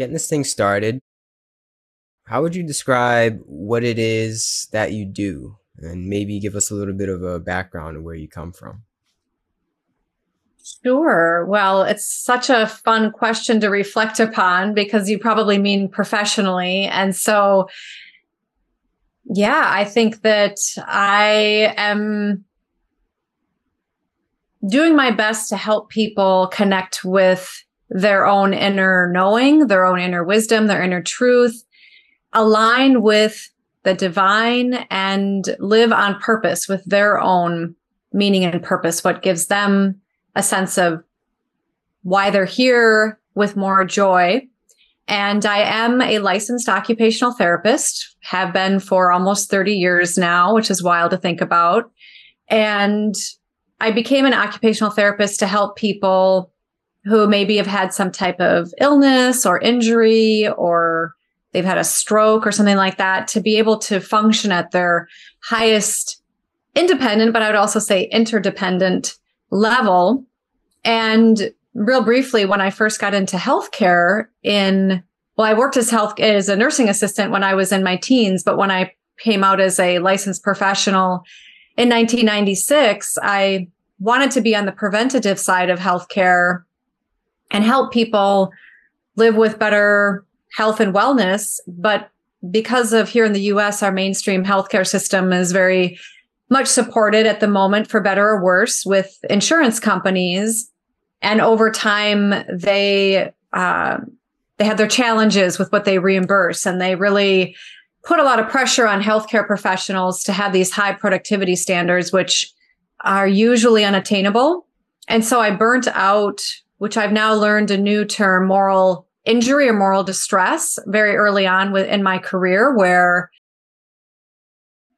getting this thing started, how would you describe what it is that you do? And maybe give us a little bit of a background of where you come from. Sure. Well, it's such a fun question to reflect upon because you probably mean professionally. And so, yeah, I think that I am doing my best to help people connect with their own inner knowing, their own inner wisdom, their inner truth, align with the divine and live on purpose with their own meaning and purpose, what gives them a sense of why they're here with more joy. And I am a licensed occupational therapist, have been for almost 30 years now, which is wild to think about. And I became an occupational therapist to help people who maybe have had some type of illness or injury or they've had a stroke or something like that to be able to function at their highest independent, but I would also say interdependent level. And real briefly, when I first got into healthcare in, well, I worked as health as a nursing assistant when I was in my teens, but when I came out as a licensed professional in 1996, I wanted to be on the preventative side of healthcare and help people live with better health and wellness. But because of here in the US, our mainstream healthcare system is very much supported at the moment for better or worse with insurance companies. And over time, they, uh, they had their challenges with what they reimburse and they really put a lot of pressure on healthcare professionals to have these high productivity standards, which are usually unattainable. And so I burnt out, which I've now learned a new term, moral injury or moral distress very early on in my career where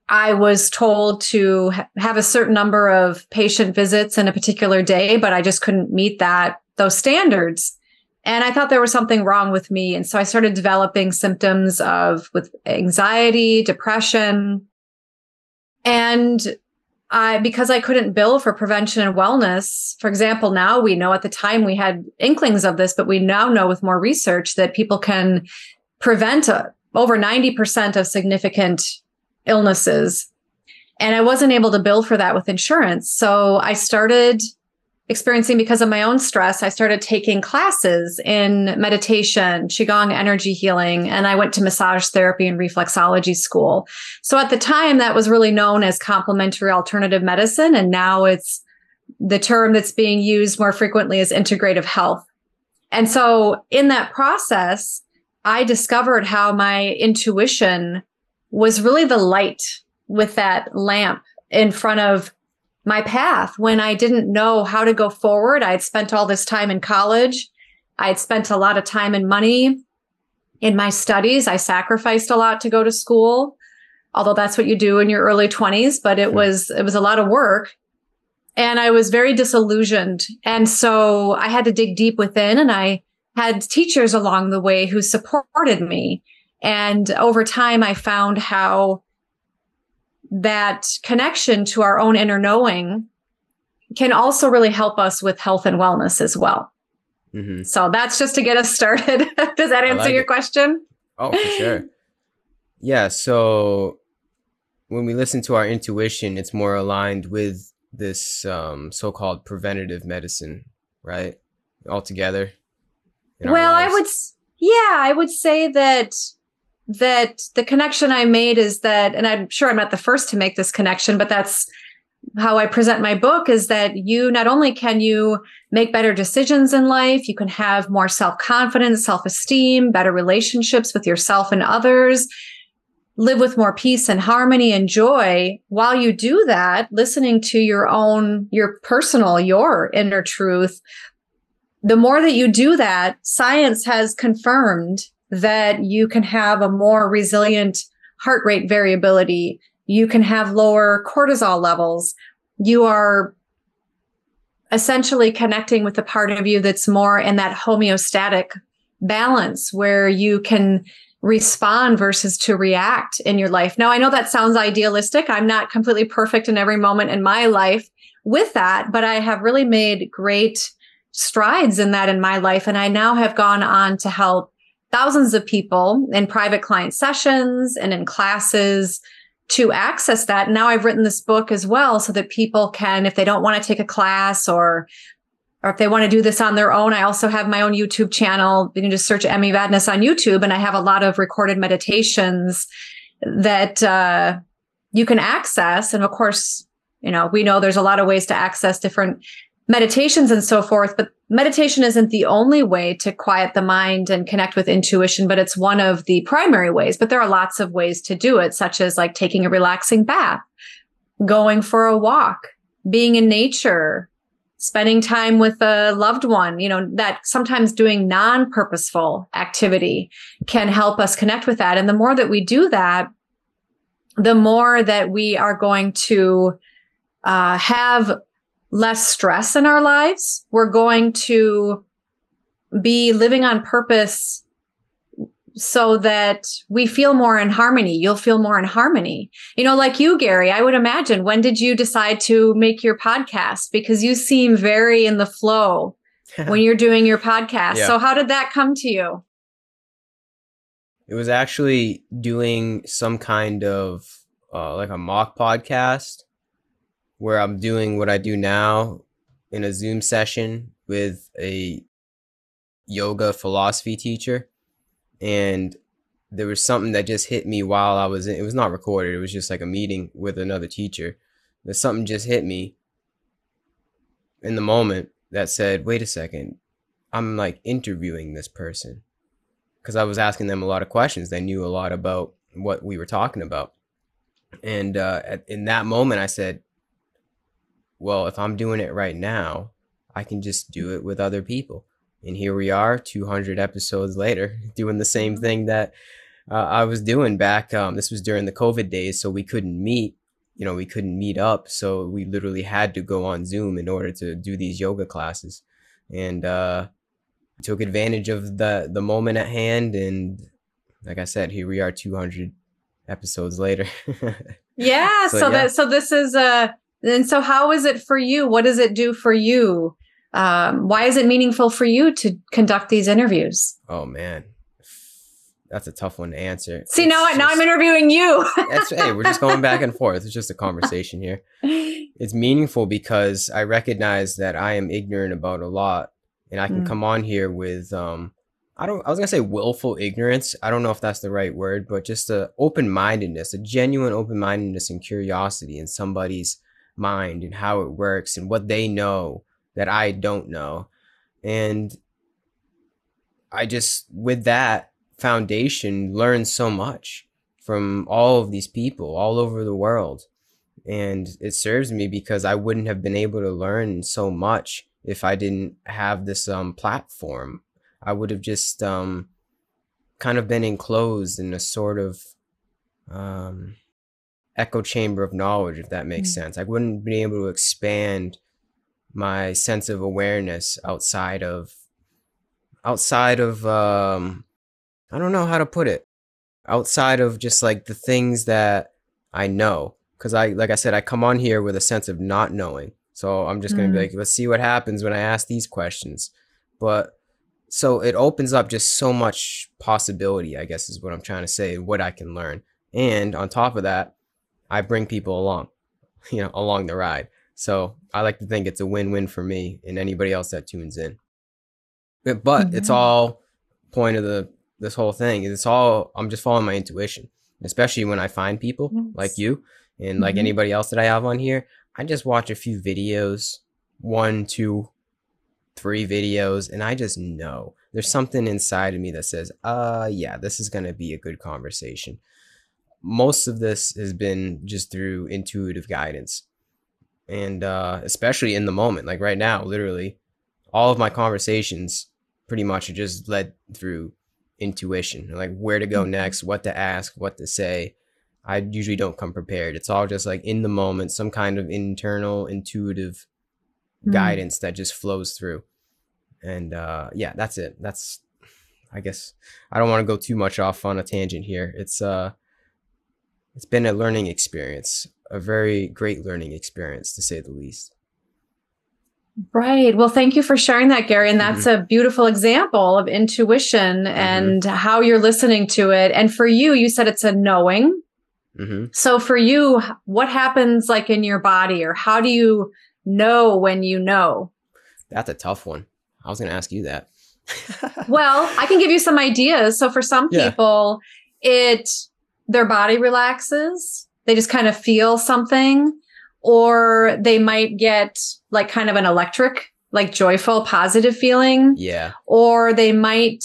I was told to have a certain number of patient visits in a particular day, but I just couldn't meet that those standards. And I thought there was something wrong with me. And so I started developing symptoms of with anxiety, depression. And I, because I couldn't bill for prevention and wellness, for example, now we know at the time we had inklings of this, but we now know with more research that people can prevent uh, over 90% of significant illnesses. And I wasn't able to bill for that with insurance. So I started experiencing because of my own stress, I started taking classes in meditation, Qigong energy healing, and I went to massage therapy and reflexology school. So at the time, that was really known as complementary alternative medicine. And now it's the term that's being used more frequently as integrative health. And so in that process, I discovered how my intuition was really the light with that lamp in front of my path when I didn't know how to go forward. I had spent all this time in college. I had spent a lot of time and money in my studies. I sacrificed a lot to go to school, although that's what you do in your early 20s, but it hmm. was it was a lot of work. And I was very disillusioned. And so I had to dig deep within and I had teachers along the way who supported me. And over time I found how that connection to our own inner knowing can also really help us with health and wellness as well. Mm-hmm. So that's just to get us started. Does that answer like your it. question? Oh, for sure. yeah. So when we listen to our intuition, it's more aligned with this um, so called preventative medicine, right? Altogether. Well, I would, yeah, I would say that that the connection I made is that, and I'm sure I'm not the first to make this connection, but that's how I present my book is that you not only can you make better decisions in life, you can have more self confidence, self esteem, better relationships with yourself and others, live with more peace and harmony and joy. While you do that, listening to your own, your personal, your inner truth, the more that you do that, science has confirmed that you can have a more resilient heart rate variability. You can have lower cortisol levels. You are essentially connecting with the part of you that's more in that homeostatic balance where you can respond versus to react in your life. Now, I know that sounds idealistic. I'm not completely perfect in every moment in my life with that, but I have really made great strides in that in my life. And I now have gone on to help thousands of people in private client sessions and in classes to access that. Now I've written this book as well so that people can, if they don't want to take a class or or if they want to do this on their own, I also have my own YouTube channel. You can just search Emmy Vadnais on YouTube, and I have a lot of recorded meditations that uh, you can access. And of course, you know, we know there's a lot of ways to access different meditations and so forth, but meditation isn't the only way to quiet the mind and connect with intuition, but it's one of the primary ways. But there are lots of ways to do it, such as like taking a relaxing bath, going for a walk, being in nature, spending time with a loved one, you know, that sometimes doing non purposeful activity can help us connect with that. And the more that we do that, the more that we are going to uh, have less stress in our lives. We're going to be living on purpose so that we feel more in harmony. You'll feel more in harmony. You know, like you, Gary, I would imagine when did you decide to make your podcast? Because you seem very in the flow when you're doing your podcast. Yeah. So, how did that come to you? It was actually doing some kind of uh, like a mock podcast where I'm doing what I do now in a Zoom session with a yoga philosophy teacher. And there was something that just hit me while I was in it was not recorded, it was just like a meeting with another teacher. There's something just hit me in the moment that said, wait a second, I'm like interviewing this person. Because I was asking them a lot of questions. They knew a lot about what we were talking about. And uh, at, in that moment, I said, well, if I'm doing it right now, I can just do it with other people. And here we are, 200 episodes later, doing the same mm-hmm. thing that uh, I was doing back. Um, this was during the COVID days, so we couldn't meet. You know, we couldn't meet up, so we literally had to go on Zoom in order to do these yoga classes, and uh, took advantage of the the moment at hand. And like I said, here we are, 200 episodes later. yeah. so, so yeah. that so this is a and so, how is it for you? What does it do for you? Um, why is it meaningful for you to conduct these interviews? Oh man, that's a tough one to answer. See, now, just, now I'm interviewing you. hey, we're just going back and forth. It's just a conversation here. It's meaningful because I recognize that I am ignorant about a lot, and I can mm. come on here with um, I don't. I was gonna say willful ignorance. I don't know if that's the right word, but just a open mindedness, a genuine open mindedness and curiosity in somebody's mind and how it works and what they know that I don't know. And I just, with that foundation, learned so much from all of these people all over the world. And it serves me because I wouldn't have been able to learn so much if I didn't have this um, platform. I would have just um, kind of been enclosed in a sort of um, echo chamber of knowledge, if that makes mm-hmm. sense. I wouldn't be able to expand my sense of awareness outside of outside of um I don't know how to put it. Outside of just like the things that I know. Cause I like I said, I come on here with a sense of not knowing. So I'm just gonna mm-hmm. be like, let's see what happens when I ask these questions. But so it opens up just so much possibility, I guess is what I'm trying to say, what I can learn. And on top of that, I bring people along, you know, along the ride. So I like to think it's a win-win for me and anybody else that tunes in. But, but mm-hmm. it's all point of the this whole thing. is It's all I'm just following my intuition, especially when I find people yes. like you and mm-hmm. like anybody else that I have on here. I just watch a few videos, one, two, three videos, and I just know there's something inside of me that says, uh, yeah, this is going to be a good conversation most of this has been just through intuitive guidance. And uh, especially in the moment like right now literally all of my conversations pretty much are just led through intuition like where to go mm-hmm. next what to ask what to say. I usually don't come prepared. It's all just like in the moment some kind of internal intuitive mm. guidance that just flows through. And uh, yeah that's it. That's i guess i don't want to go too much off on a tangent here. It's uh it's been a learning experience, a very great learning experience to say the least. Right. Well, thank you for sharing that, Gary. And that's Mhm. a beautiful example of intuition Mm-hmm. and how you're listening to it. And for you, you said it's a knowing. hmm So for you, what happens like in your body or how do you know when you know? That's a tough one. I was gonna ask you that. Well, I can give you some ideas. So for some Yeah. people, it their body relaxes. They just kind of feel something or they might get like kind of an electric, like joyful, positive feeling yeah, or they might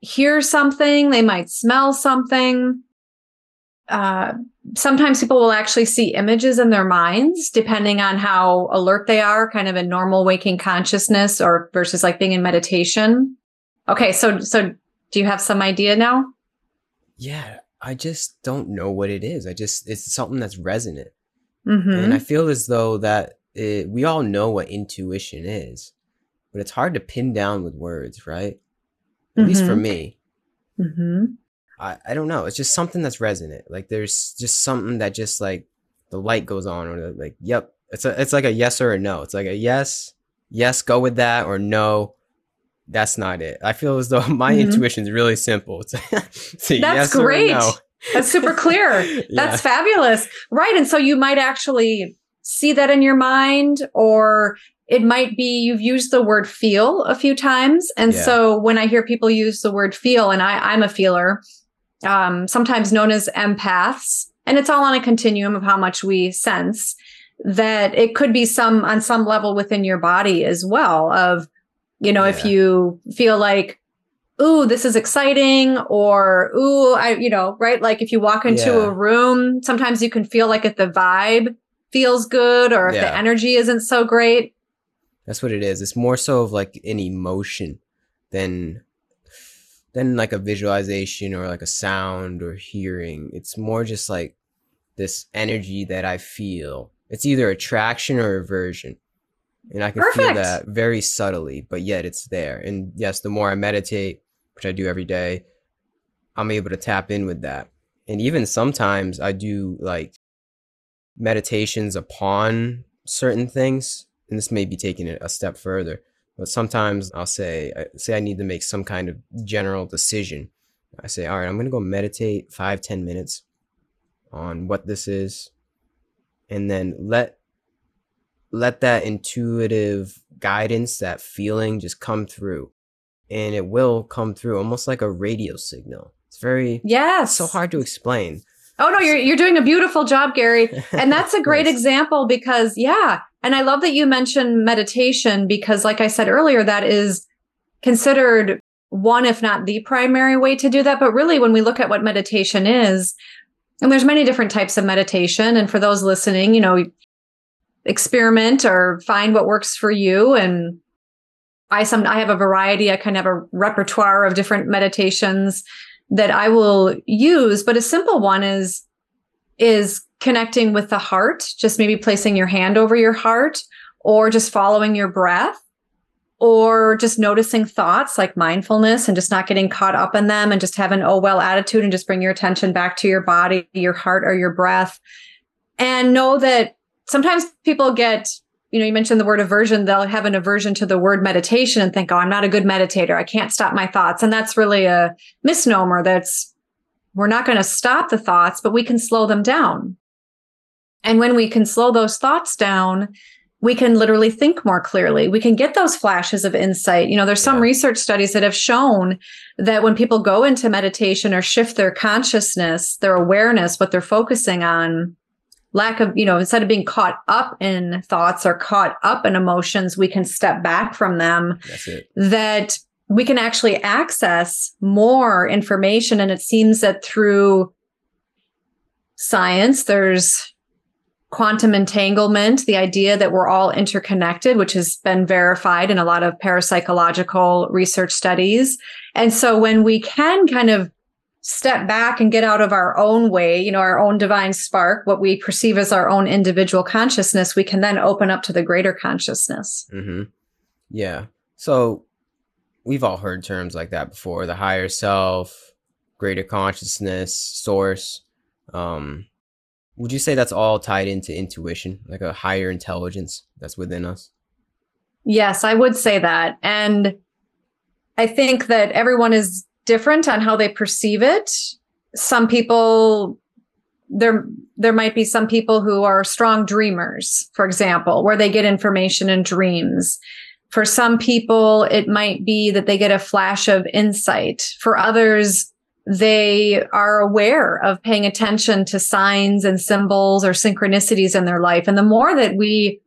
hear something, they might smell something. Uh, sometimes people will actually see images in their minds, depending on how alert they are, kind of in normal waking consciousness, or versus like being in meditation. Okay, so so do you have some idea now? yeah. I just don't know what it is. I just it's something that's resonant. hmm and I feel as though that it, we all know what intuition is, but it's hard to pin down with words, right? At least for Mhm. me, hmm I, I don't know. It's just something that's resonant. Like there's just something that just like the light goes on, or like, yep, it's a it's like a yes or a no. It's like a yes, yes, go with that, or no, that's not it. I feel as though my Mhm. intuition is really simple. It's, That's yes great. no. That's super clear. Yeah. That's fabulous. Right. And so you might actually see that in your mind, or it might be you've used the word feel a few times. And Yeah. so when I hear people use the word feel, and I, I'm a feeler, um, sometimes known as empaths, and it's all on a continuum of how much we sense that it could be some on some level within your body as well of you know if you feel like ooh this is exciting or ooh i you know right like if you walk into Yeah. a room sometimes you can feel like if the vibe feels good or if the energy isn't so great That's what it is. It's more so of like an emotion than than like a visualization or like a sound or hearing. It's more just like this energy that I feel. It's either attraction or aversion. And I can feel that very subtly, but yet it's there. And yes, the more I meditate, which I do every day, I'm able to tap in with that. And even sometimes I do like meditations upon certain things and this may be taking it a step further but sometimes i'll say I say i need to make some kind of general decision i say all right i'm going to go meditate five ten minutes on what this is and then let let that intuitive guidance that feeling just come through. And it will come through almost like a radio signal. It's very yes it's so hard to explain. Oh no, you're you're doing a beautiful job, Gary. And that's a great Nice. example because yeah, and I love that you mentioned meditation because like I said earlier that is considered one if not the primary way to do that, but really when we look at what meditation is, and there's many different types of meditation. And for those listening, you know, experiment or find what works for you and I some I have a variety, I kind of have a repertoire of different meditations that I will use, but a simple one is is connecting with the heart, just maybe placing your hand over your heart or just following your breath or just noticing thoughts like mindfulness and just not getting caught up in them and just have an oh well attitude and just bring your attention back to your body, your heart or your breath. And know that sometimes people get you know, you mentioned the word aversion, they'll have an aversion to the word meditation and think, oh, I'm not a good meditator. I can't stop my thoughts. And that's really a misnomer that's we're not going to stop the thoughts, but we can slow them down. And when we can slow those thoughts down, we can literally think more clearly. We can get those flashes of insight. You know, there's some Yeah. research studies that have shown that when people go into meditation or shift their consciousness, their awareness, what they're focusing on, lack of, you know, instead of being caught up in thoughts or caught up in emotions, we can step back from them that's it that we can actually access more information. And it seems that through science, there's quantum entanglement, the idea that we're all interconnected, which has been verified in a lot of parapsychological research studies. And so when we can kind of step back and get out of our own way, you know, our own divine spark, what we perceive as our own individual consciousness, we can then open up to the greater consciousness. Mm-hmm. Yeah. So we've all heard terms like that before: the higher self, greater consciousness, source. Um, would you say that's all tied into intuition, like a higher intelligence that's within us? Yes, I would say that. And I think that everyone is different on how they perceive it. Some people there there might be some people who are strong dreamers, for example, where they get information in dreams. For some people, it might be that they get a flash of insight. For others, they are aware of paying attention to signs and symbols or synchronicities in their life. And the more that we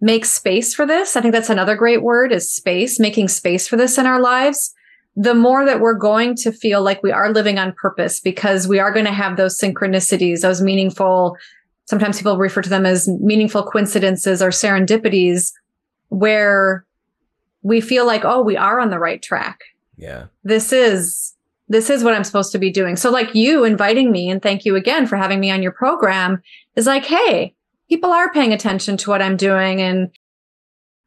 make space for this, I think that's another great word is space, making space for this in our lives, the more that we're going to feel like we are living on purpose because we are going to have those synchronicities, those meaningful, sometimes people refer to them as meaningful coincidences or serendipities where we feel like, oh, we are on the right track. Yeah. This is this is what I'm supposed to be doing. So like you inviting me and thank you again for having me on your program is like, hey, people are paying attention to what I'm doing and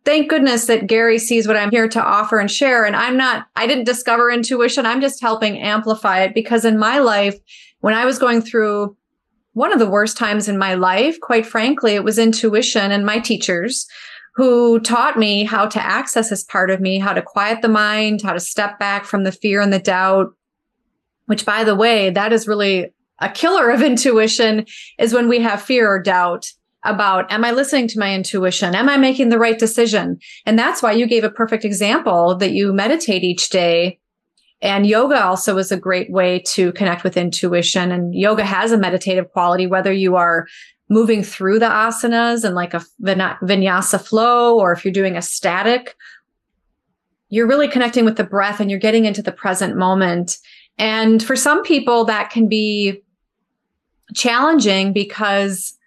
thank goodness that Gary sees what I'm here to offer and share and I'm not I didn't discover intuition. I'm just helping amplify it because in my life when I was going through one of the worst times in my life, quite frankly, it was intuition and my teachers who taught me how to access this part of me, how to quiet the mind, how to step back from the fear and the doubt, which by the way, that is really a killer of intuition is when we have fear or doubt about am I listening to my intuition? Am I making the right decision? And that's why you gave a perfect example that you meditate each day. And yoga also is a great way to connect with intuition. And yoga has a meditative quality, whether you are moving through the asanas and like a vinyasa flow, or if you're doing a static, you're really connecting with the breath and you're getting into the present moment. And for some people, that can be challenging because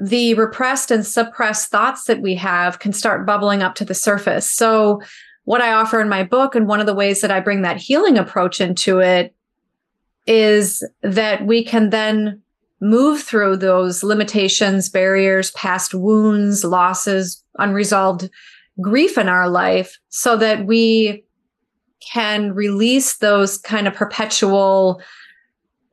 the repressed and suppressed thoughts that we have can start bubbling up to the surface. So, what I offer in my book, and one of the ways that I bring that healing approach into it, is that we can then move through those limitations, barriers, past wounds, losses, unresolved grief in our life so that we can release those kind of perpetual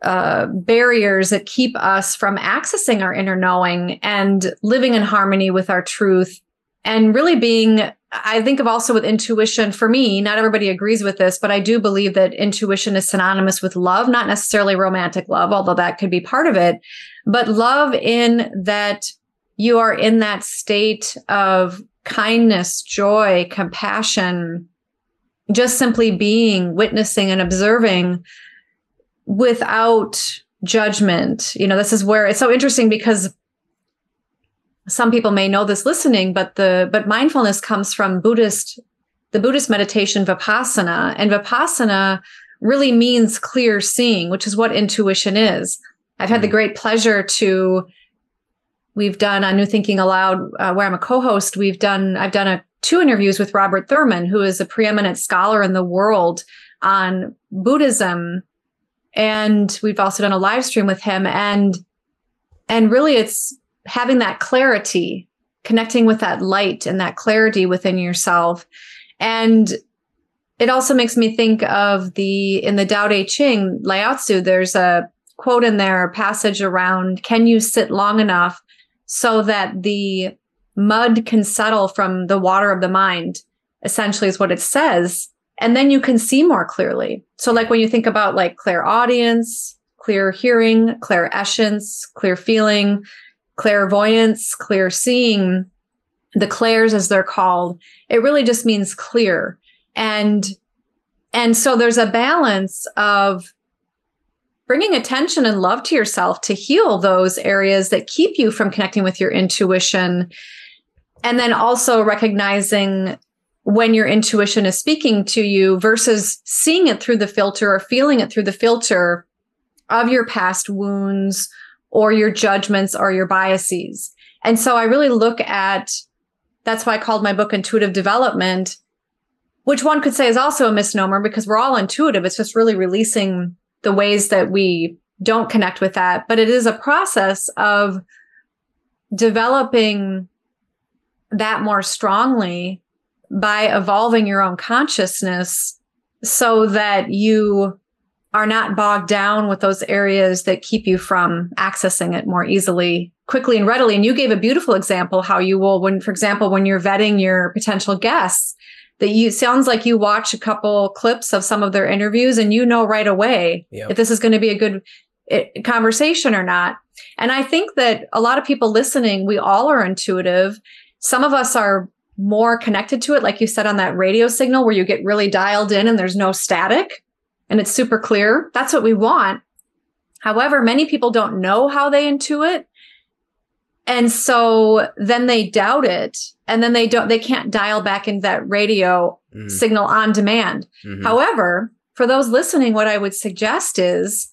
uh, barriers that keep us from accessing our inner knowing and living in harmony with our truth and really being i think of also with intuition for me not everybody agrees with this but i do believe that intuition is synonymous with love not necessarily romantic love although that could be part of it but love in that you are in that state of kindness joy compassion just simply being, witnessing, and observing without judgment. You know, this is where it's so interesting because some people may know this listening, but the but mindfulness comes from Buddhist, the Buddhist meditation Vipassana. And Vipassana really means clear seeing, which is what intuition is. I've had the mm. great pleasure to we've done on New Thinking Allowed, uh, where I'm a co-host. We've done I've done a two interviews with Robert Thurman, who is a preeminent scholar in the world on Buddhism. And we've also done a live stream with him. And and really it's having that clarity, connecting with that light and that clarity within yourself. And it also makes me think of the in the Tao Te Ching, Lao Tzu, there's a quote in there, a passage around can you sit long enough so that the mud can settle from the water of the mind, essentially, is what it says. And then you can see more clearly. So, like when you think about like clairaudience clear hearing, clairsentience clear feeling, clairvoyance, clear seeing, the clairs as they're called, it really just means clear. And and so there's a balance of bringing attention and love to yourself to heal those areas that keep you from connecting with your intuition and then also recognizing when your intuition is speaking to you versus seeing it through the filter or feeling it through the filter of your past wounds or your judgments or your biases. And so I really look at that's why I called my book Intuitive Development, which one could say is also a misnomer because we're all intuitive. It's just really releasing the ways that we don't connect with that. But it is a process of developing that more strongly by evolving your own consciousness so that you are not bogged down with those areas that keep you from accessing it more easily quickly and readily. And you gave a beautiful example how you will, when, for example, when you're vetting your potential guests, that you sounds like you watch a couple clips of some of their interviews and you know right away yep. if this is going to be a good eh, conversation or not. And I think that a lot of people listening, we all are intuitive. Some of us are more connected to it, like you said on that radio signal where you get really dialed in and there's no static and it's super clear. That's what we want. However, many people don't know how they intuit. And so then they doubt it and then they don't, they can't dial back into that radio mm. signal on demand. Mm-hmm. However, for those listening, what I would suggest is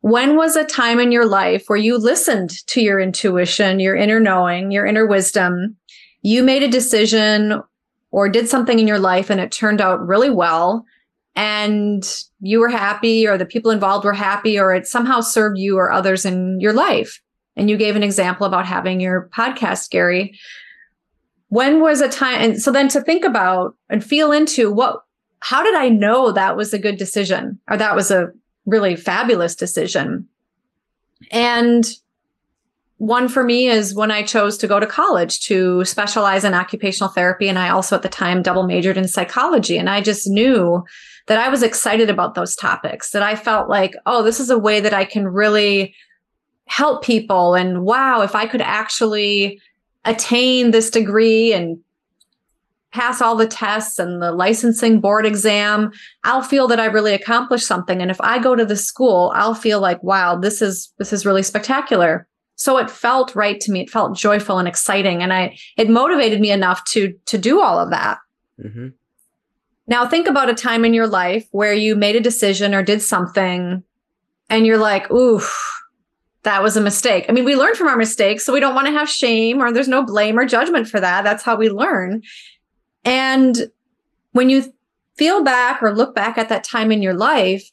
when was a time in your life where you listened to your intuition, your inner knowing, your inner wisdom? You made a decision or did something in your life and it turned out really well and you were happy or the people involved were happy or it somehow served you or others in your life. And you gave an example about having your podcast, Gary. When was a time? And so then to think about and feel into what, how did I know that was a good decision or that was a really fabulous decision? And one for me is when I chose to go to college to specialize in occupational therapy. And I also at the time double majored in psychology. And I just knew that I was excited about those topics, that I felt like, oh, this is a way that I can really help people. And wow, if I could actually attain this degree and pass all the tests and the licensing board exam, I'll feel that I really accomplished something. And if I go to the school, I'll feel like, wow, this is this is really spectacular. So it felt right to me. It felt joyful and exciting. And I it motivated me enough to to do all of that. Mm-hmm. Now, think about a time in your life where you made a decision or did something and you're like, oof, that was a mistake. I mean, we learn from our mistakes, so we don't want to have shame or there's no blame or judgment for that. That's how we learn. And when you feel back or look back at that time in your life,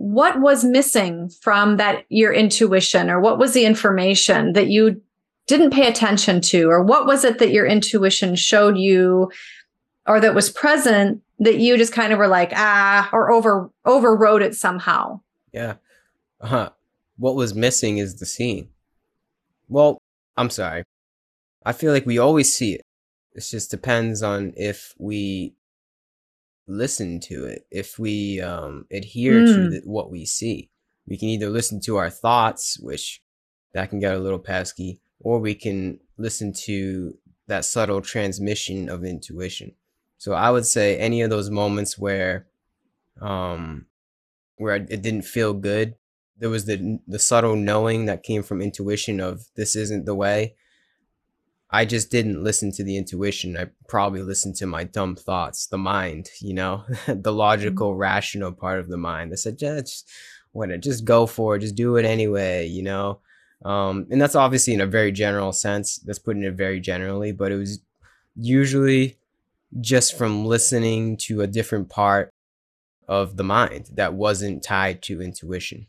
what was missing from that your intuition or what was the information that you didn't pay attention to? Or what was it that your intuition showed you or that was present that you just kind of were like ah or over overrode it somehow? Yeah. Uh-huh. What was missing is the scene. Well i'm sorry. I feel like we always see it. It just depends on if we listen to it if we um adhere mm. to the, what we see we can either listen to our thoughts which that can get a little pesky or we can listen to that subtle transmission of intuition so I would say any of those moments where, um, where it didn't feel good, there was the the subtle knowing that came from intuition of this isn't the way. I just didn't listen to the intuition. I probably listened to my dumb thoughts, the mind, you know, the mm-hmm. logical, mm-hmm. rational part of the mind. I said, just what, just go for it, just do it anyway, you know. Um, and that's obviously in a very general sense. That's putting it very generally, but it was usually just from listening to a different part of the mind that wasn't tied to intuition.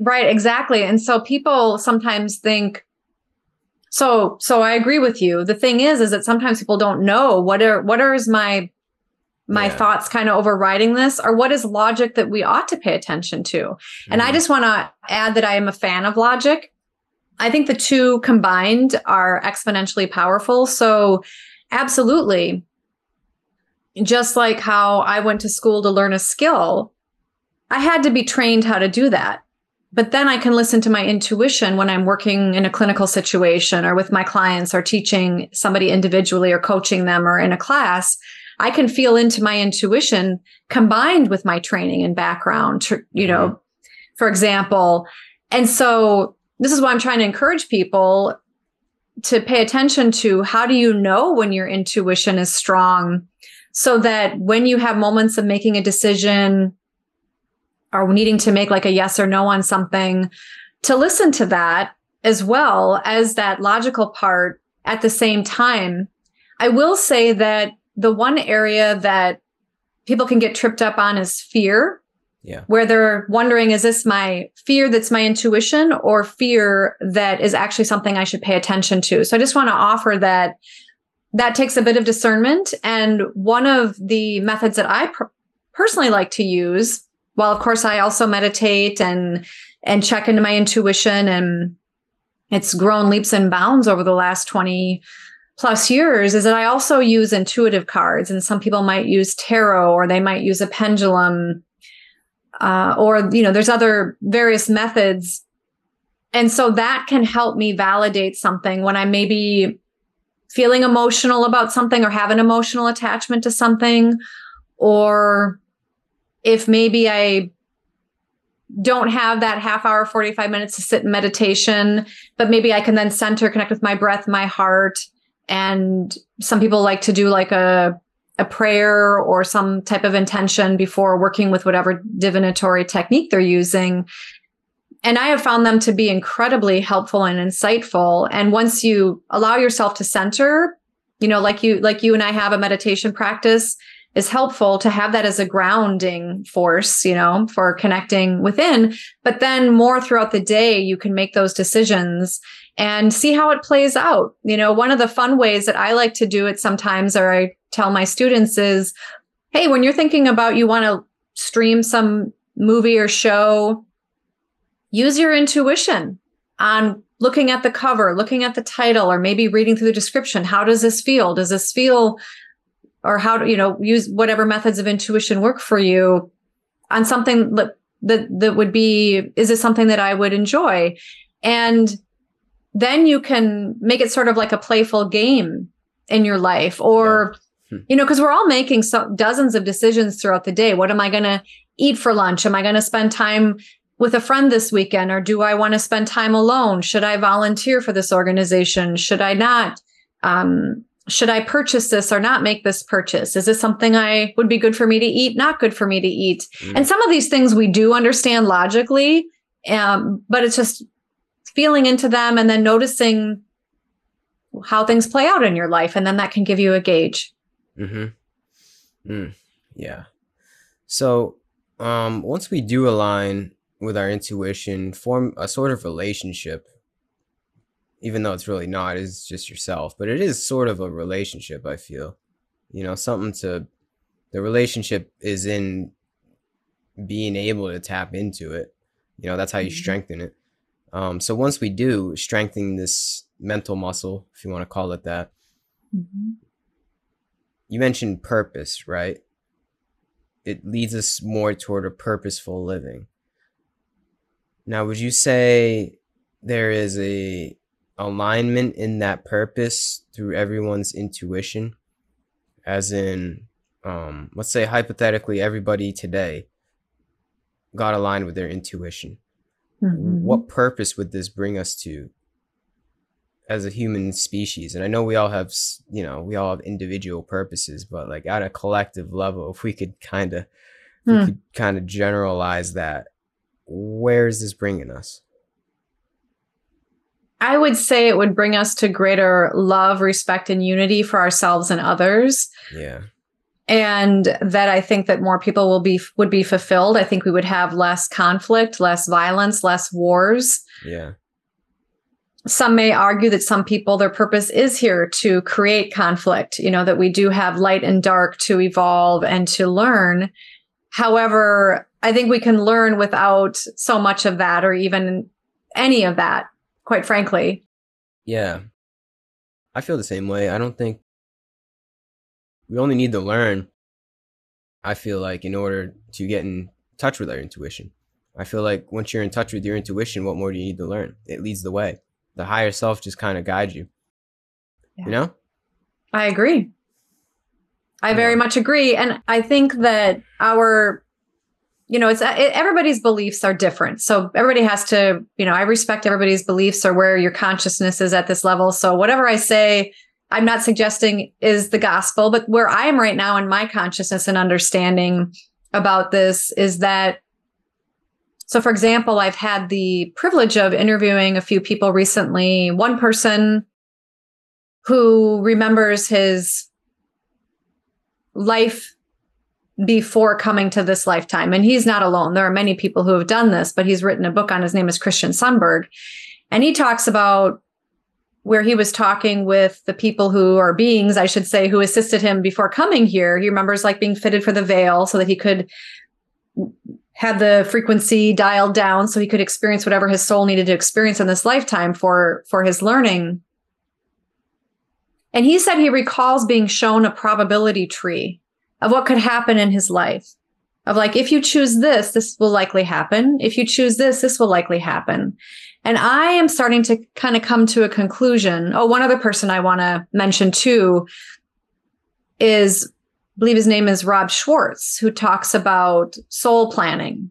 Right, exactly. And so people sometimes think so so I agree with you. The thing is is that sometimes people don't know what are what are is my my yeah. thoughts kind of overriding this or what is logic that we ought to pay attention to. Mm-hmm. And I mm-hmm. just want to add that I am a fan of logic I think the two combined are exponentially powerful. So, absolutely. Just like how I went to school to learn a skill, I had to be trained how to do that. But then I can listen to my intuition when I'm working in a clinical situation or with my clients or teaching somebody individually or coaching them or in a class. I can feel into my intuition combined with my training and background, you know, mm-hmm. for example. And so this is why I'm trying to encourage people to pay attention to how do you know when your intuition is strong so that when you have moments of making a decision or needing to make like a yes or no on something to listen to that as well as that logical part at the same time i will say that the one area that people can get tripped up on is fear yeah. Where they're wondering, is this my fear that's my intuition or fear that is actually something I should pay attention to? So I just want to offer that that takes a bit of discernment. And one of the methods that I per- personally like to use while of course I also meditate and and check into my intuition and it's grown leaps and bounds over the last 20 plus years is that I also use intuitive cards and some people might use tarot or they might use a pendulum uh, or you know there's other various methods. And so that can help me validate something when I'm maybe feeling emotional about something or have an emotional attachment to something or if maybe I don't have that half hour, 45 minutes to sit in meditation, but maybe I can then center, connect with my breath, my heart. And some people like to do like a, a prayer or some type of intention before working with whatever divinatory technique they're using. And I have found them to be incredibly helpful and insightful. And once you allow yourself to center, you know, like you, like you and I have a meditation practice, is helpful to have that as a grounding force, you know, for connecting within. But then more throughout the day, you can make those decisions and see how it plays out. You know, one of the fun ways that I like to do it sometimes, or I tell my students is, hey, when you're thinking about you want to stream some movie or show, use your intuition on looking at the cover, looking at the title, or maybe reading through the description. How does this feel? Does this feel or how to you know use whatever methods of intuition work for you on something that that, that would be is this something that i would enjoy? And then you can make it sort of like a playful game in your life or yeah. hmm. you know because we're all making so, dozens of decisions throughout the day. What am i going to eat for lunch? Am i going to spend time with a friend this weekend? Or do i want to spend time alone? Should i volunteer for this organization? Should i not? Um, should I purchase this or not make this purchase? Is this something I would be good for me to eat, not good for me to eat? Mm. And some of these things we do understand logically, um, but it's just feeling into them and then noticing how things play out in your life. And then that can give you a gauge. Mm-hmm. Mm. Yeah. So um, once we do align with our intuition, form a sort of relationship even though it's really not, it's just yourself. But it is sort of a relationship, I feel. You know, something to the relationship is in being able to tap into it. You know, that's how you mm-hmm. strengthen it. Um, so once we do strengthen this mental muscle, if you want to call it that, mm-hmm. you mentioned purpose, right? It leads us more toward a purposeful living. Now, would you say there is a alignment in that purpose through everyone's intuition as in um, let's say hypothetically everybody today got aligned with their intuition mm-hmm. what purpose would this bring us to as a human species and i know we all have you know we all have individual purposes but like at a collective level if we could kind of we hmm. could kind of generalize that where is this bringing us I would say it would bring us to greater love, respect, and unity for ourselves and others. Yeah. And that I think that more people will be would be fulfilled. I think we would have less conflict, less violence, less wars. Yeah. Some may argue that some people, their purpose is here to create conflict, you know, that we do have light and dark to evolve and to learn. However, I think we can learn without so much of that or even any of that quite frankly. Yeah. I feel the same way. I don't think we only need to learn. I feel like in order to get in touch with our intuition. I feel like once you're in touch with your intuition, what more do you need to learn? It leads the way. The higher self just kind of guides you. Yeah. You know? I agree. I yeah. very much agree. And I think that our you know, it's uh, it, everybody's beliefs are different. So everybody has to, you know, I respect everybody's beliefs or where your consciousness is at this level. So whatever I say, I'm not suggesting is the gospel, but where I am right now in my consciousness and understanding about this is that so for example, I've had the privilege of interviewing a few people recently. One person who remembers his life before coming to this lifetime. And he's not alone. There are many people who have done this, but he's written a book on his name is Christian Sundberg. And he talks about where he was talking with the people who are beings, I should say, who assisted him before coming here. He remembers like being fitted for the veil so that he could had the frequency dialed down so he could experience whatever his soul needed to experience in this lifetime for for his learning and he said he recalls being shown a probability tree of what could happen in his life. Of like if you choose this this will likely happen. If you choose this this will likely happen. And i am starting to kind of come to a conclusion. Oh one other person i want to mention too is I believe his name is rob schwartz who talks about soul planning.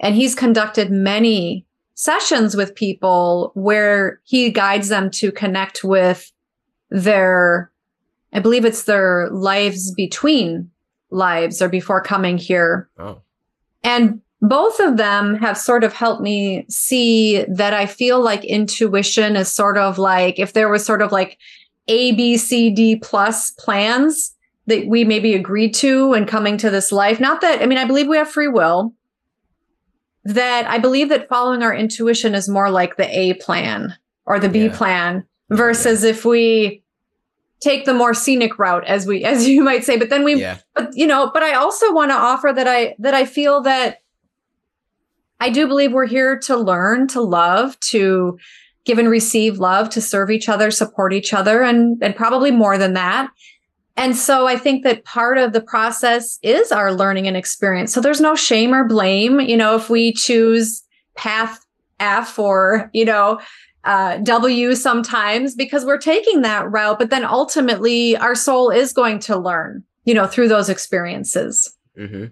And he's conducted many sessions with people where he guides them to connect with their i believe it's their lives between lives or before coming here. Oh. And both of them have sort of helped me see that I feel like intuition is sort of like if there was sort of like A, B, C, D plus plans that we maybe agreed to and coming to this life. Not that, I mean, I believe we have free will. That I believe that following our intuition is more like the A plan or the B yeah. plan versus yeah. if we take the more scenic route as we as you might say but then we yeah. but you know but i also want to offer that i that i feel that i do believe we're here to learn to love to give and receive love to serve each other support each other and and probably more than that and so i think that part of the process is our learning and experience so there's no shame or blame you know if we choose path f or you know uh, W sometimes because we're taking that route, but then ultimately our soul is going to learn, you know, through those experiences. Mm-hmm.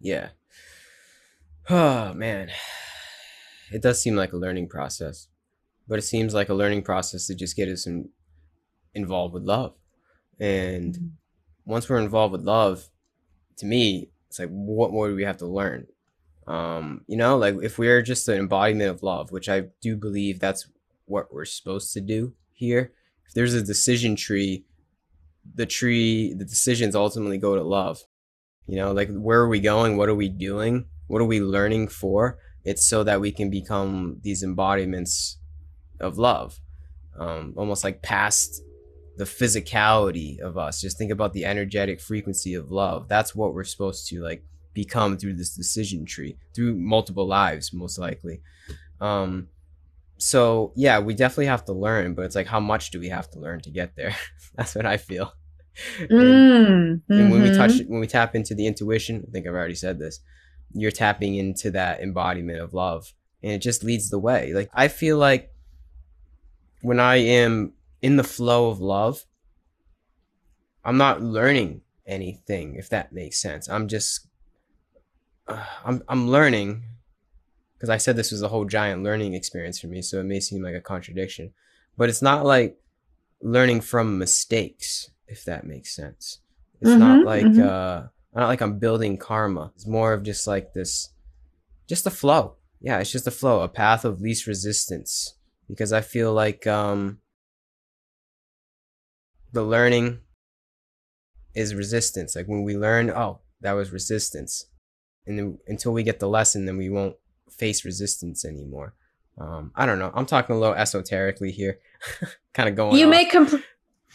Yeah. Oh man, it does seem like a learning process, but it seems like a learning process to just get us in, involved with love, and mm-hmm. once we're involved with love, to me, it's like what more do we have to learn? Um, you know, like if we're just an embodiment of love, which I do believe that's what we're supposed to do here. If there's a decision tree, the tree, the decisions ultimately go to love. You know, like where are we going? What are we doing? What are we learning for? It's so that we can become these embodiments of love, um, almost like past the physicality of us. Just think about the energetic frequency of love. That's what we're supposed to like become through this decision tree through multiple lives most likely. Um so yeah we definitely have to learn but it's like how much do we have to learn to get there? That's what i feel. And, mm, and when we touch mm-hmm. when we tap into the intuition i think i've already said this you're tapping into that embodiment of love and it just leads the way. Like i feel like when i am in the flow of love i'm not learning anything if that makes sense. I'm just uh, I'm I'm learning because I said this was a whole giant learning experience for me, so it may seem like a contradiction, but it's not like learning from mistakes, if that makes sense. It's mm-hmm, not like mm-hmm. uh not like I'm building karma. It's more of just like this just a flow. Yeah, it's just a flow, a path of least resistance. Because I feel like um the learning is resistance. Like when we learn, oh, that was resistance and then until we get the lesson, then we won't face resistance anymore. Um, I don't know. I'm talking a little esoterically here, kind of going. You off. make complete.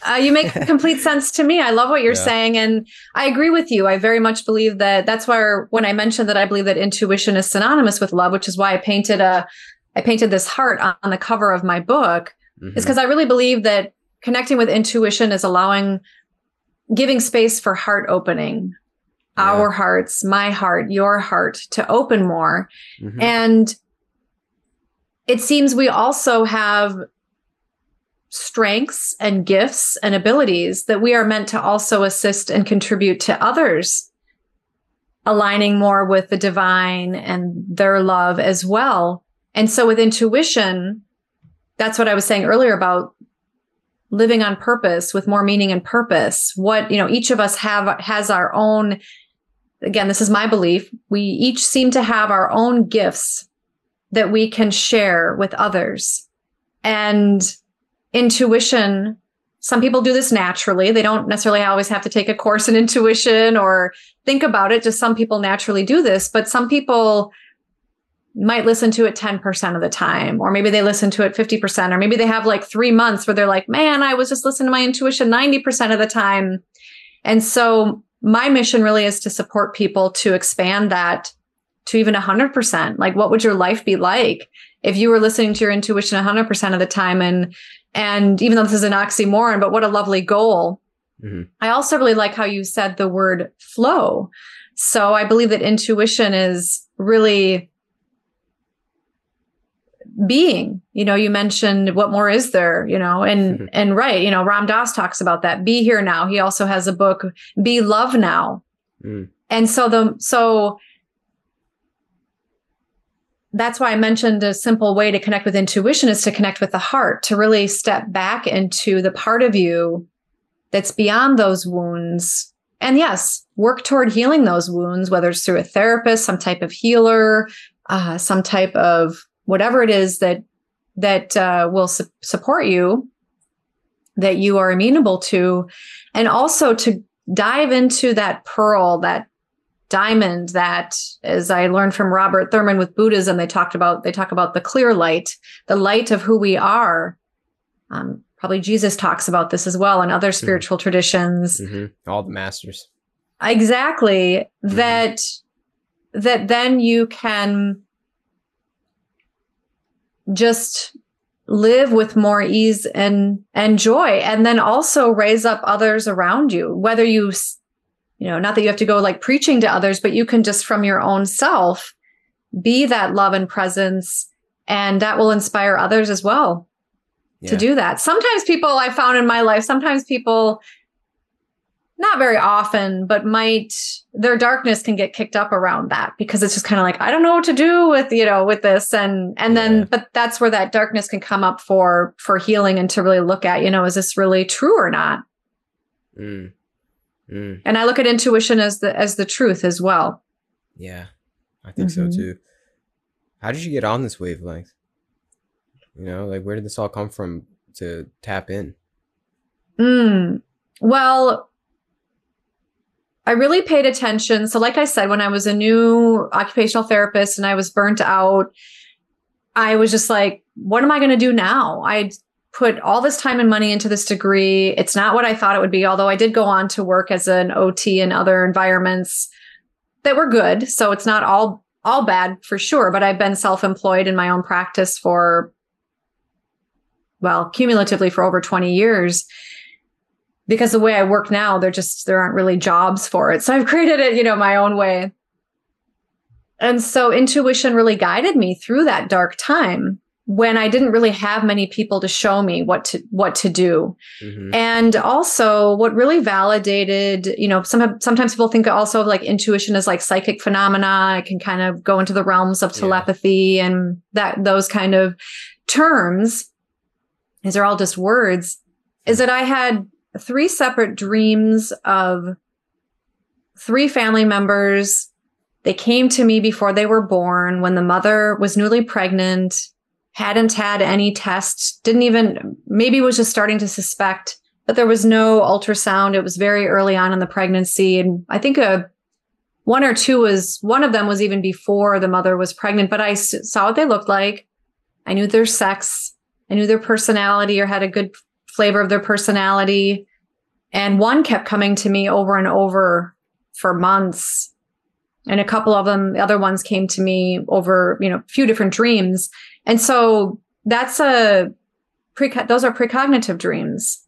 Uh, you make complete sense to me. I love what you're yeah. saying, and I agree with you. I very much believe that. That's why when I mentioned that I believe that intuition is synonymous with love, which is why I painted a, I painted this heart on the cover of my book, mm-hmm. is because I really believe that connecting with intuition is allowing, giving space for heart opening, yeah. our hearts, my heart, your heart to open more. Mm-hmm. And it seems we also have strengths and gifts and abilities that we are meant to also assist and contribute to others aligning more with the divine and their love as well. And so with intuition, that's what I was saying earlier about living on purpose with more meaning and purpose. What, you know, each of us have has our own again, this is my belief, we each seem to have our own gifts that we can share with others. And intuition, some people do this naturally. They don't necessarily always have to take a course in intuition or think about it. Just some people naturally do this, but some people might listen to it 10% of the time, or maybe they listen to it 50%, or maybe they have like three months where they're like, man, I was just listening to my intuition 90% of the time. And so my mission really is to support people to expand that to even 100%. Like, what would your life be like if you were listening to your intuition 100% of the time? And, and even though this is an oxymoron, but what a lovely goal. Mm-hmm. I also really like how you said the word flow. So I believe that intuition is really being you know you mentioned what more is there you know and mm-hmm. and right you know ram dass talks about that be here now he also has a book be love now mm. and so the so that's why I mentioned a simple way to connect with intuition is to connect with the heart, to really step back into the part of you that's beyond those wounds. And yes, work toward healing those wounds, whether it's through a therapist, some type of healer, uh, some type of whatever it is that that uh, will su- support you, that you are amenable to, and also to dive into that pearl, that diamond that as i learned from robert thurman with buddhism they talked about they talk about the clear light the light of who we are um, probably jesus talks about this as well in other spiritual mm-hmm. traditions mm-hmm. all the masters exactly mm-hmm. that that then you can just live with more ease and and joy and then also raise up others around you whether you you know, not that you have to go like preaching to others, but you can just from your own self be that love and presence. And that will inspire others as well yeah. to do that. Sometimes people I found in my life, sometimes people, not very often, but might their darkness can get kicked up around that because it's just kind of like, I don't know what to do with, you know, with this. And and yeah. then but that's where that darkness can come up for for healing and to really look at, you know, is this really true or not? Mm. Mm. And I look at intuition as the as the truth as well. Yeah, I think mm-hmm. so too. How did you get on this wavelength? You know, like where did this all come from to tap in? Mm. Well, I really paid attention. So, like I said, when I was a new occupational therapist and I was burnt out, I was just like, what am I going to do now? I put all this time and money into this degree. It's not what I thought it would be, although I did go on to work as an OT in other environments that were good. So it's not all all bad for sure, but I've been self-employed in my own practice for well, cumulatively for over 20 years. Because the way I work now, there just there aren't really jobs for it. So I've created it, you know, my own way. And so intuition really guided me through that dark time when I didn't really have many people to show me what to what to do. Mm-hmm. And also what really validated, you know, some sometimes people think also of like intuition as like psychic phenomena. It can kind of go into the realms of telepathy yeah. and that those kind of terms. These are all just words. Is that I had three separate dreams of three family members. They came to me before they were born when the mother was newly pregnant hadn't had any tests, didn't even, maybe was just starting to suspect, but there was no ultrasound. It was very early on in the pregnancy. And I think a one or two was, one of them was even before the mother was pregnant, but I saw what they looked like. I knew their sex. I knew their personality or had a good flavor of their personality. And one kept coming to me over and over for months. And a couple of them, the other ones came to me over, you know, a few different dreams. And so that's a pre those are precognitive dreams.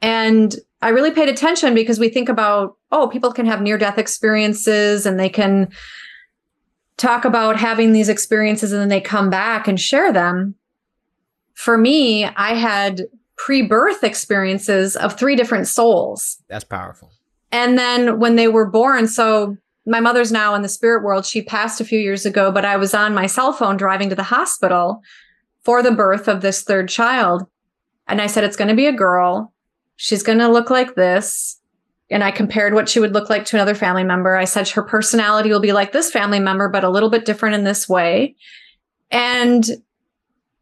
And I really paid attention because we think about, oh, people can have near death experiences and they can talk about having these experiences and then they come back and share them. For me, I had pre birth experiences of three different souls. That's powerful. And then when they were born, so my mother's now in the spirit world. She passed a few years ago, but I was on my cell phone driving to the hospital for the birth of this third child. And I said, it's going to be a girl. She's going to look like this. And I compared what she would look like to another family member. I said, her personality will be like this family member, but a little bit different in this way. And,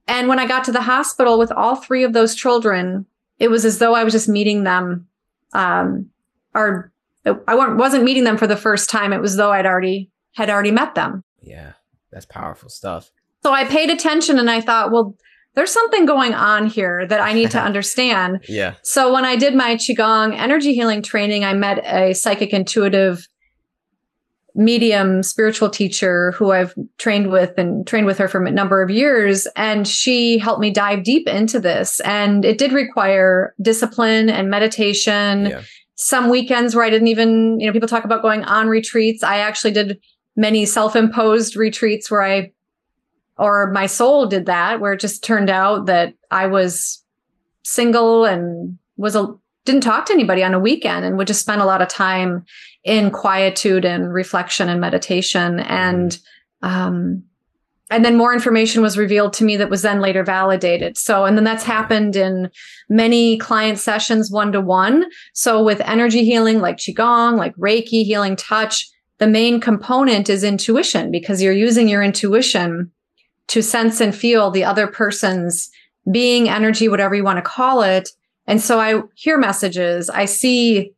and when I got to the hospital with all three of those children, it was as though I was just meeting them, um, or I wasn't meeting them for the first time. It was though I'd already had already met them. Yeah, that's powerful stuff. So I paid attention and I thought, well, there's something going on here that I need to understand. yeah. So when I did my Qigong energy healing training, I met a psychic intuitive medium spiritual teacher who I've trained with and trained with her for a number of years. And she helped me dive deep into this. And it did require discipline and meditation. Yeah. Some weekends where I didn't even, you know, people talk about going on retreats. I actually did many self imposed retreats where I, or my soul did that, where it just turned out that I was single and was a, didn't talk to anybody on a weekend and would just spend a lot of time in quietude and reflection and meditation. And um and then more information was revealed to me that was then later validated. So and then that's happened in many client sessions one to one so with energy healing like qigong like reiki healing touch the main component is intuition because you're using your intuition to sense and feel the other person's being energy whatever you want to call it. And so I hear messages, I see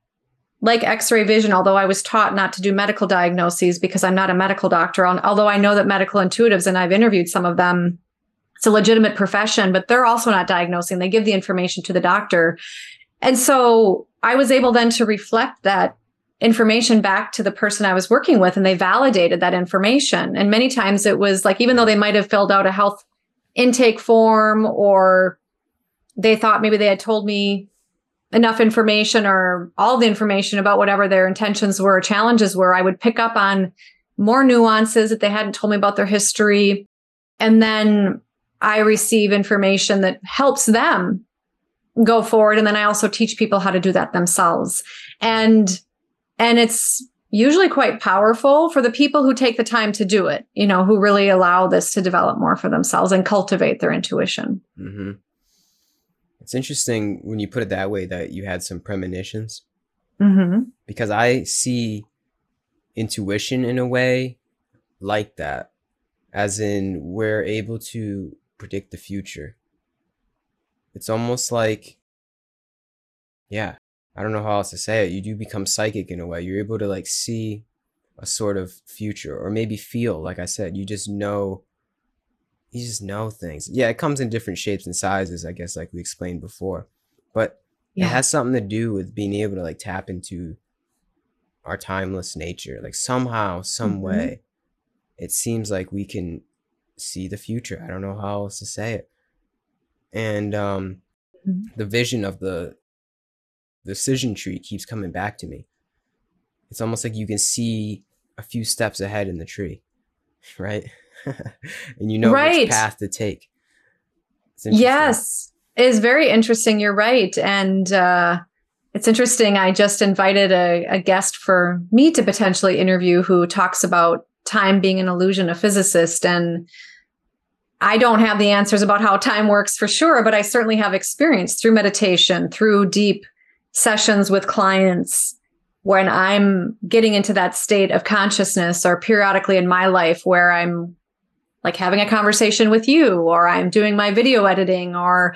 like x-ray vision although i was taught not to do medical diagnoses because i'm not a medical doctor although i know that medical intuitives and i've interviewed some of them it's a legitimate profession but they're also not diagnosing. They give the information to the doctor. And so i was able then to reflect that information back to the person i was working with and they validated that information. And many times it was like even though they might have filled out a health intake form or they thought maybe they had told me enough information or all the information about whatever their intentions were or challenges were, I would pick up on more nuances that they hadn't told me about their history. And then I receive information that helps them go forward. And then I also teach people how to do that themselves. And, and it's usually quite powerful for the people who take the time to do it, you know, who really allow this to develop more for themselves and cultivate their intuition. Mm-hmm. It's interesting when you put it that way that you had some premonitions. Mm-hmm. Because I see intuition in a way like that, as in we're able to predict the future. It's almost like, yeah, I don't know how else to say it. You do become psychic in a way. You're able to like see a sort of future or maybe feel, like I said, you just know you just know things. Yeah, it comes in different shapes and sizes, I guess, like we explained before. But yeah. it has something to do with being able to like tap into our timeless nature. Like somehow, some mm-hmm. way, it seems like we can see the future. I don't know how else to say it. And um mm-hmm. the vision of the decision tree keeps coming back to me. It's almost like you can see a few steps ahead in the tree, right? and you know right. which path to take. Yes, it is very interesting. You're right, and uh, it's interesting. I just invited a, a guest for me to potentially interview who talks about time being an illusion, a physicist, and I don't have the answers about how time works for sure, but I certainly have experience through meditation, through deep sessions with clients when I'm getting into that state of consciousness or periodically in my life where I'm like having a conversation with you, or I'm doing my video editing or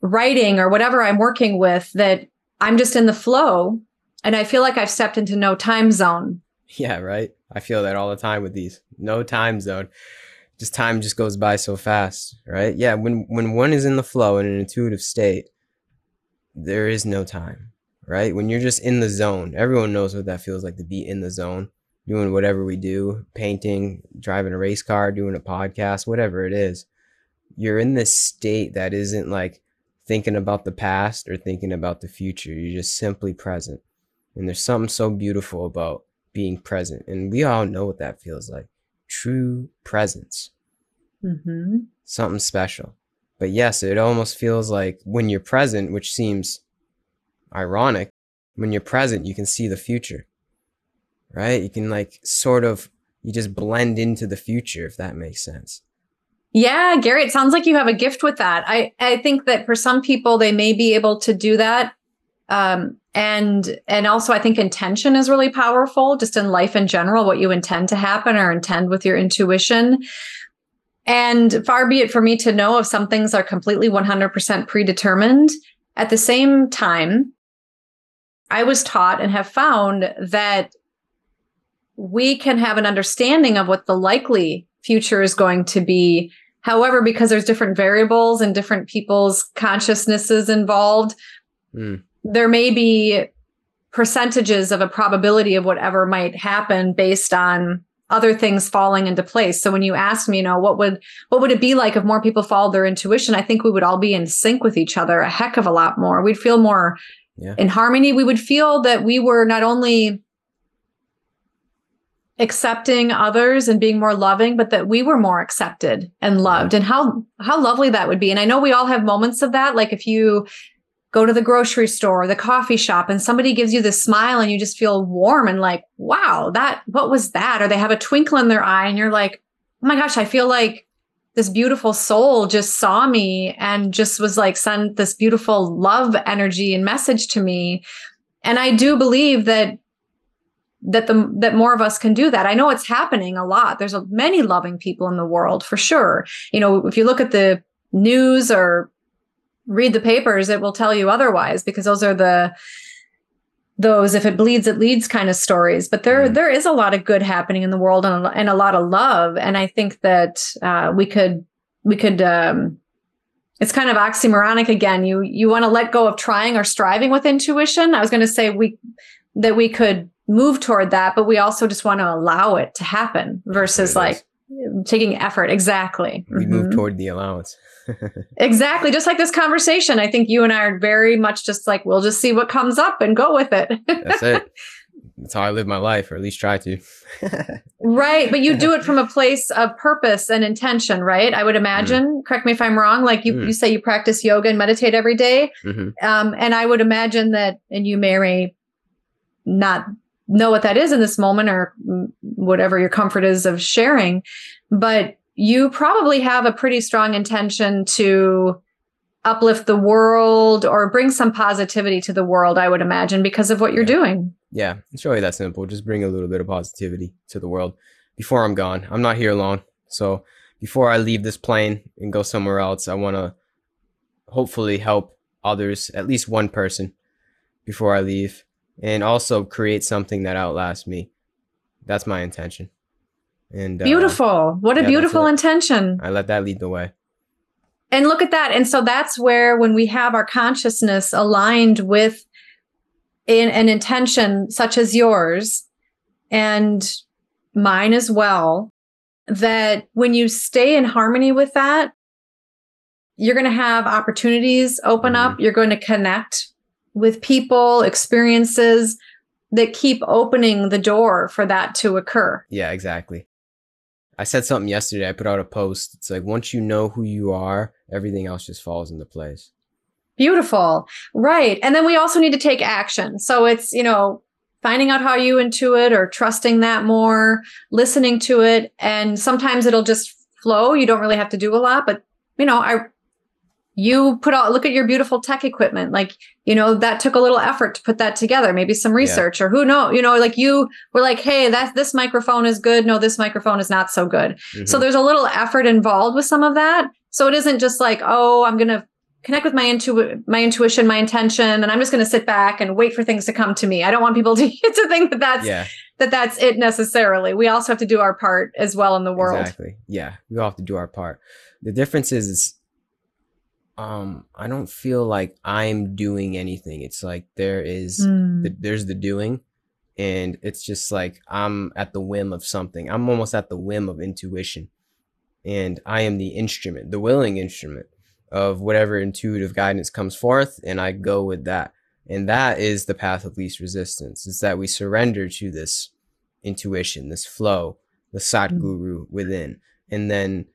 writing or whatever I'm working with, that I'm just in the flow and I feel like I've stepped into no time zone. Yeah, right. I feel that all the time with these. No time zone. Just time just goes by so fast, right? Yeah, when when one is in the flow in an intuitive state, there is no time, right? When you're just in the zone, everyone knows what that feels like to be in the zone doing whatever we do, painting, driving a race car, doing a podcast, whatever it is, you're in this state that isn't like thinking about the past or thinking about the future. You're just simply present. And there's something so beautiful about being present. And we all know what that feels like true presence. Mm-hmm. Something special. But yes, it almost feels like when you're present, which seems ironic, when you're present, you can see the future right? You can like sort of you just blend into the future if that makes sense. Yeah, Gary, it sounds like you have a gift with that. I I think that for some people they may be able to do that. Um and and also I think intention is really powerful just in life in general what you intend to happen or intend with your intuition. And far be it for me to know if some things are completely 100% predetermined. At the same time, I was taught and have found that we can have an understanding of what the likely future is going to be. However, because there's different variables and different people's consciousnesses involved, mm. there may be percentages of a probability of whatever might happen based on other things falling into place. So when you ask me, you know, what would what would it be like if more people followed their intuition? I think we would all be in sync with each other a heck of a lot more. We'd feel more yeah. in harmony. We would feel that we were not only accepting others and being more loving but that we were more accepted and loved. And how how lovely that would be. And i know we all have moments of that. Like if you go to the grocery store or the coffee shop and somebody gives you this smile and you just feel warm and like wow that what was that? Or they have a twinkle in their eye and you're like oh my gosh i feel like this beautiful soul just saw me and just was like sent this beautiful love energy and message to me. And i do believe that that the that more of us can do that. I know it's happening a lot. There's a, many loving people in the world for sure. You know, if you look at the news or read the papers, it will tell you otherwise because those are the those if it bleeds it leads kind of stories but there mm. there is a lot of good happening in the world and a, and a lot of love and i think that uh, we could we could um, it's kind of oxymoronic again you you want to let go of trying or striving with intuition i was going to say we that we could move toward that, but we also just want to allow it to happen versus like taking effort. Exactly. We mm-hmm. move toward the allowance. exactly. Just like this conversation. I think you and I are very much just like, we'll just see what comes up and go with it. That's it. That's how I live my life, or at least try to. right. But you do it from a place of purpose and intention, right? I would imagine. Mm. Correct me if I'm wrong. Like you, mm. you say you practice yoga and meditate every day. Mm-hmm. Um, and I would imagine that, and you may not know what that is in this moment or whatever your comfort is of sharing but you probably have a pretty strong intention to uplift the world or bring some positivity to the world i would imagine because of what you're yeah. doing. Yeah it's really that simple. Just bring a little bit of positivity to the world. Before i'm gone i'm not here alone. So before i leave this plane and go somewhere else i want to hopefully help others at least one person before i leave and also create something that outlasts me. That's my intention. And uh, beautiful. Uh, what a yeah, beautiful intention. I let that lead the way. And look at that. And so that's where when we have our consciousness aligned with in an intention such as yours and mine as well, that when you stay in harmony with that, you're going to have opportunities open mm-hmm. up. You're going to connect with people, experiences that keep opening the door for that to occur. Yeah, exactly. I said something yesterday. I put out a post. It's like once you know who you are, everything else just falls into place. Beautiful. Right. And then we also need to take action. So it's, you know, finding out how you intuit or trusting that more, listening to it. And sometimes it'll just flow. You don't really have to do a lot, but you know, I you put out look at your beautiful tech equipment like you know that took a little effort to put that together maybe some research yeah. or who know you know like you were like hey that this microphone is good. No this microphone is not so good. Mm-hmm. so there's a little effort involved with some of that. So it isn't just like oh i'm going to connect with my intu- my intuition my intention and i'm just going to sit back and wait for things to come to me. I don't want people to, to think that that's yeah. that that's it necessarily. We also have to do our part as well in the world. Exactly. Yeah we all have to do our part. The difference is um i don't feel like i'm doing anything. It's like there is mm. the, there's the doing and it's just like i'm at the whim of something. I'm almost at the whim of intuition and i am the instrument the willing instrument of whatever intuitive guidance comes forth and i go with that. And that is the path of least resistance. Is that we surrender to this intuition this flow the sat mm. guru within. And then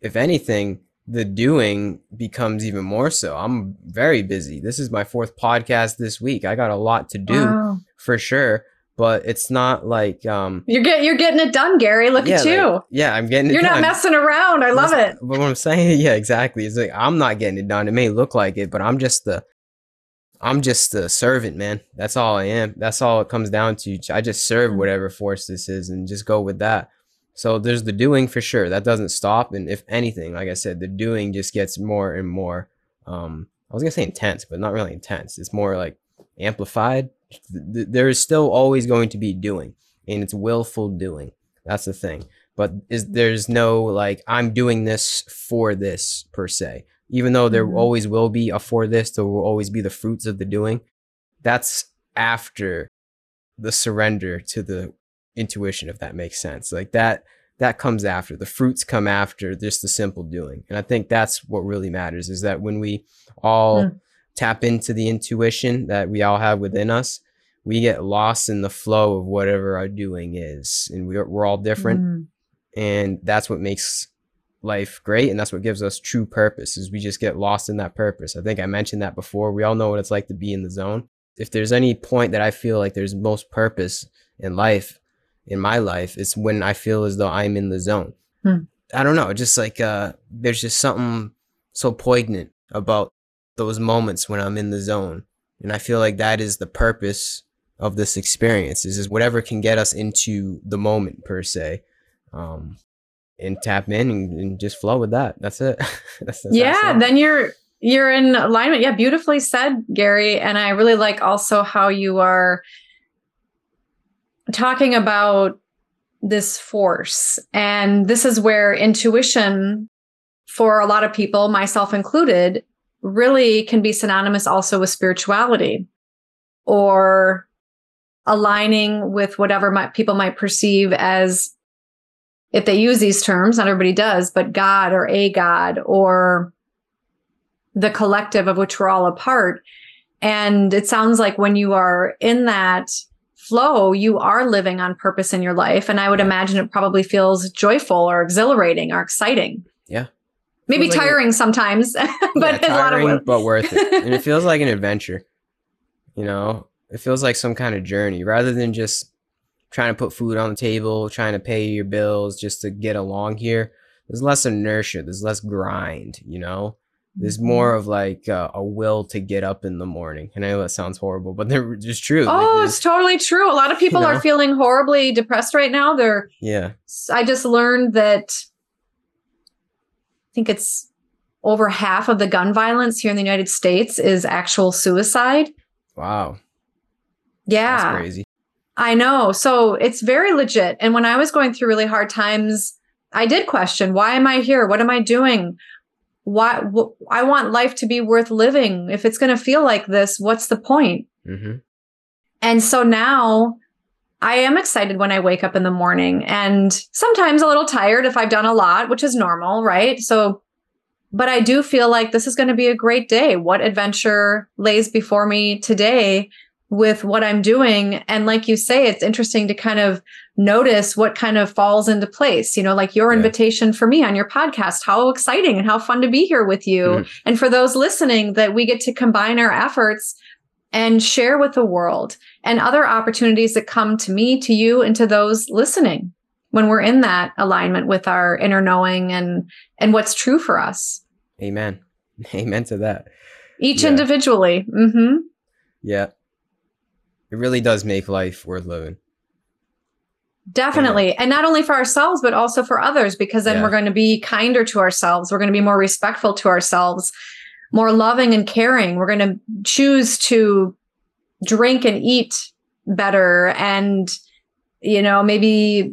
if anything the doing becomes even more so. I'm very busy. This is my fourth podcast this week. I got a lot to do wow. for sure. But it's not like um You're getting you're getting it done, Gary. Look yeah, at you. Like, yeah, I'm getting You're not messing around. I love it. But what I'm saying, yeah, exactly. It's like I'm not getting it done. It may look like it, but I'm just the I'm just the servant, man. That's all I am. That's all it comes down to. I just serve mm. whatever force this is and just go with that. So there's the doing for sure. That doesn't stop. And if anything, like I said, the doing just gets more and more. Um, I was gonna say intense, but not really intense. It's more like amplified. There is still always going to be doing, and it's willful doing. That's the thing. But is there's no like I'm doing this for this per se. Even though there mm-hmm. always will be a for this, there will always be the fruits of the doing. That's after the surrender to the intuition if that makes sense. Like that that comes after the fruits come after just the simple doing. And i think that's what really matters is that when we all mm. tap into the intuition that we all have within us we get lost in the flow of whatever our doing is. And we're, we're all different. Mm. and that's what makes life great and that's what gives us true purpose is we just get lost in that purpose. I think i mentioned that before. We all know what it's like to be in the zone. If there's any point that i feel like there's most purpose in life in my life it's when i feel as though i'm in the zone hmm. i don't know just like uh there's just something so poignant about those moments when i'm in the zone and i feel like that is the purpose of this experience is, is whatever can get us into the moment per se um and tap in and, and just flow with that. That's it. that's, that's yeah. Then you're you're in alignment. Yeah, beautifully said, Gary. And I really like also how you are talking about this force. And this is where intuition, for a lot of people, myself included, really can be synonymous also with spirituality or aligning with whatever might, people might perceive as if they use these terms, not everybody does, but God or a God or the collective of which we're all a part. And it sounds like when you are in that flow, you are living on purpose in your life. And I would imagine it probably feels joyful or exhilarating or exciting. Yeah. Maybe tiring sometimes, but yeah, tiring, a lot of but worth it. and it feels like an adventure. You know, it feels like some kind of journey rather than just trying to put food on the table, trying to pay your bills just to get along here. There's less inertia, there's less grind, you know? There's mm-hmm. more of like uh, a will to get up in the morning. And I know that sounds horrible, but they're just true. Oh, like it's totally true. A lot of people you know? are feeling horribly depressed right now. They're, yeah. I just learned that I think it's over half of the gun violence here in the United States is actual suicide. Wow. Yeah. That's crazy. I know. So it's very legit. And when I was going through really hard times, I did question, why am I here? What am I doing? Why wh- I want life to be worth living. If it's going to feel like this, what's the point? Mm-hmm. And so now I am excited when I wake up in the morning and sometimes a little tired if I've done a lot, which is normal, right? So, but I do feel like this is going to be a great day. What adventure lays before me today? with what I'm doing. And like you say, it's interesting to kind of notice what kind of falls into place. You know, like your yeah. invitation for me on your podcast, how exciting and how fun to be here with you. Mm. And for those listening, that we get to combine our efforts and share with the world and other opportunities that come to me, to you, and to those listening when we're in that alignment with our inner knowing and and what's true for us. Amen. Amen to that. Each yeah. individually. Mm-hmm. Yeah. It really does make life worth living. Definitely. And not only for ourselves, but also for others, because then yeah. we're going to be kinder to ourselves. We're going to be more respectful to ourselves, more loving and caring. We're going to choose to drink and eat better and, you know, maybe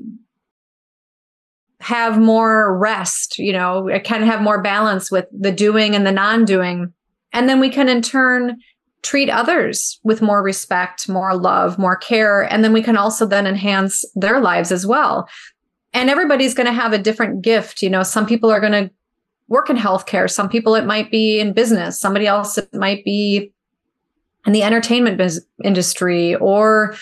have more rest, you know, kind of have more balance with the doing and the non doing. And then we can in turn treat others with more respect, more love, more care. And then we can also then enhance their lives as well. And everybody's going to have a different gift. You know, some people are going to work in healthcare. Some people it might be in business. Somebody else it might be in the entertainment biz- industry or,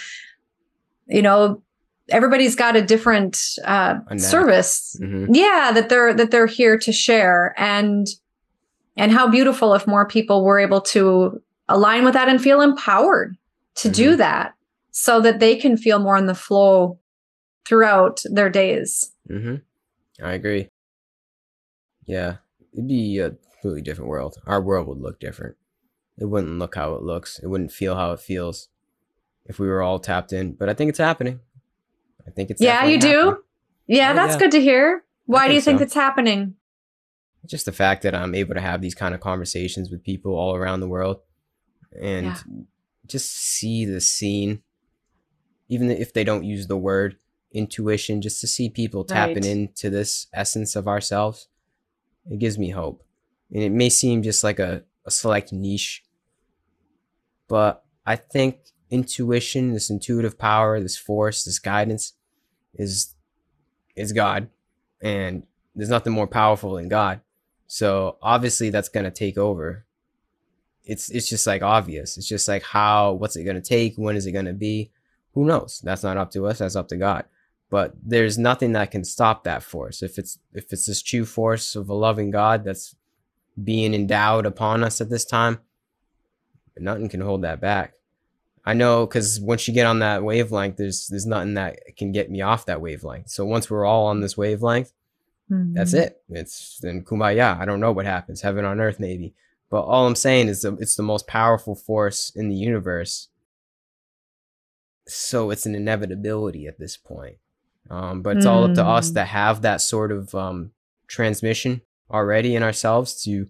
you know, everybody's got a different uh, service. Mm-hmm. Yeah, that they're that they're here to share and and how beautiful if more people were able to align with that and feel empowered to mm-hmm. do that so that they can feel more in the flow throughout their days. Mm-hmm. I agree. Yeah, it'd be a completely different world. Our world would look different. It wouldn't look how it looks. It wouldn't feel how it feels if we were all tapped in. But I think it's happening. I think it's yeah. You do. Yeah, oh, that's yeah. good to hear. Why do you think so. it's happening? Just the fact that I'm able to have these kind of conversations with people all around the world and yeah. just see the scene, even if they don't use the word intuition, just to see people tapping right. into this essence of ourselves, it gives me hope. And it may seem just like a, a select niche, but I think intuition, this intuitive power, this force, this guidance is is God. And there's nothing more powerful than God. So obviously that's gonna take over. It's it's just like obvious. It's just like how what's it gonna take? When is it gonna be? Who knows? That's not up to us, that's up to God. But there's nothing that can stop that force. If it's if it's this true force of a loving God that's being endowed upon us at this time, nothing can hold that back. I know because once you get on that wavelength, there's there's nothing that can get me off that wavelength. So once we're all on this wavelength, mm-hmm. that's it. It's then kumbaya. I don't know what happens, heaven on earth maybe. But all I'm saying is that it's the most powerful force in the universe. So it's an inevitability at this point. Um, but it's mm. all up to us mm. to have that sort of um, transmission already in ourselves to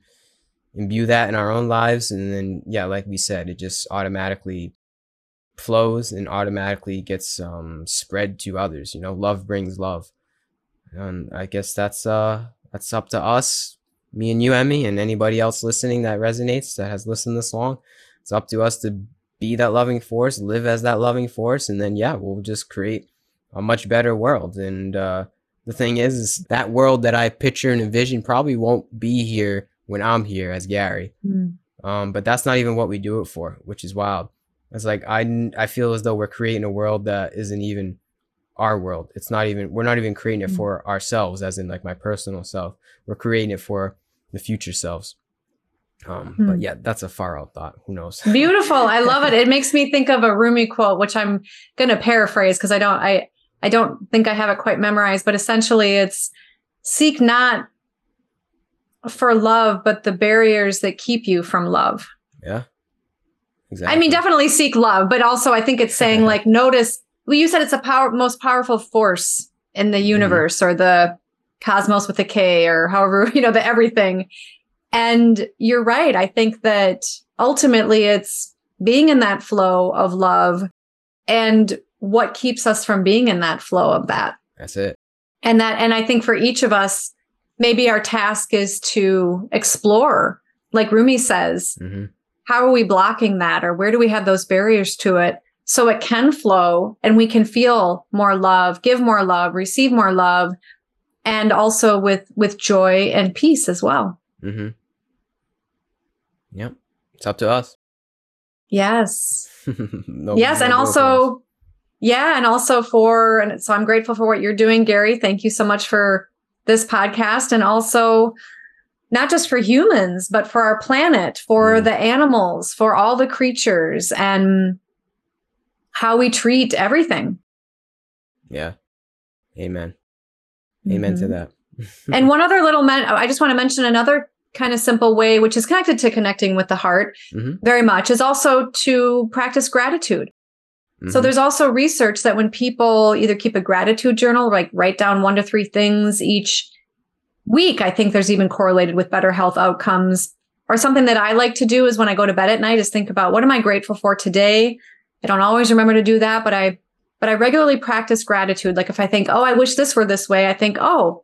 imbue that in our own lives. And then, yeah, like we said, it just automatically flows and automatically gets um, spread to others. You know, love brings love. And I guess that's uh that's up to us, me and you, Emmy, and anybody else listening that resonates that has listened this long. It's up to us to be that loving force, live as that loving force, and then yeah, we'll just create a much better world. And uh, the thing is, is that world that I picture and envision probably won't be here when I'm here as Gary. Mm. Um, but that's not even what we do it for, which is wild. It's like I I feel as though we're creating a world that isn't even our world. It's not even we're not even creating it mm. for ourselves, as in like my personal self. We're creating it for the future selves. Um, mm. But yeah, that's a far out thought. Who knows? Beautiful. I love it. It makes me think of a Rumi quote, which I'm going to paraphrase because I don't I I don't think I have it quite memorized, but essentially it's seek not for love, but the barriers that keep you from love. Yeah. Exactly. I mean, definitely seek love, but also I think it's saying like notice. Well, you said it's a power most powerful force in the mm-hmm. universe mm-hmm. or the cosmos with a K or however you know the everything. And you're right. I think that ultimately it's being in that flow of love and what keeps us from being in that flow of that. That's it. And that, and I think for each of us, maybe our task is to explore, like Rumi says, mm-hmm. how are we blocking that? Or where do we have those barriers to it? So it can flow and we can feel more love, give more love, receive more love, and also with, with joy and peace as well. Mm-hmm. Yep. It's up to us. Yes. no, yes. No and also, yeah. And also for, and so I'm grateful for what you're doing, Gary. Thank you so much for this podcast. And also, not just for humans, but for our planet, for mm. the animals, for all the creatures, and how we treat everything. Yeah. Amen. Amen mm-hmm. to that. and one other little, men- I just want to mention another kind of simple way, which is connected to connecting with the heart mm-hmm. very much, is also to practice gratitude. So mm-hmm. there's also research that when people either keep a gratitude journal, like write down one to three things each week, I think there's even correlated with better health outcomes. Or something that I like to do is when I go to bed at night is think about what am I grateful for today? I don't always remember to do that, but I but I regularly practice gratitude. Like if I think, oh, I wish this were this way, I think, oh,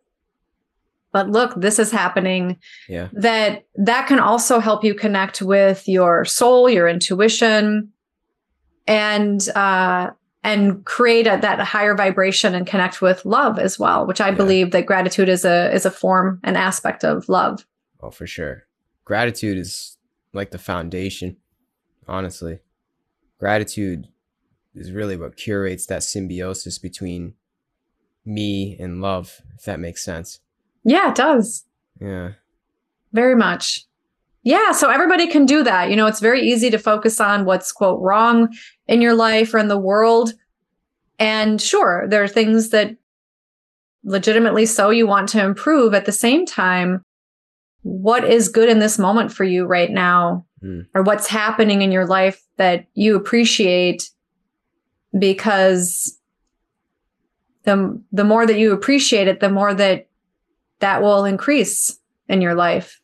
but look, this is happening. Yeah. That that can also help you connect with your soul, your intuition, and uh, and create a, that higher vibration and connect with love as well which i yeah. believe that gratitude is a is a form an aspect of love oh for sure gratitude is like the foundation honestly gratitude is really what curates that symbiosis between me and love if that makes sense yeah it does yeah very much yeah, so everybody can do that. You know, it's very easy to focus on what's quote wrong in your life or in the world. And sure, there are things that legitimately so you want to improve. At the same time, what is good in this moment for you right now? Mm. Or what's happening in your life that you appreciate because the the more that you appreciate it, the more that that will increase in your life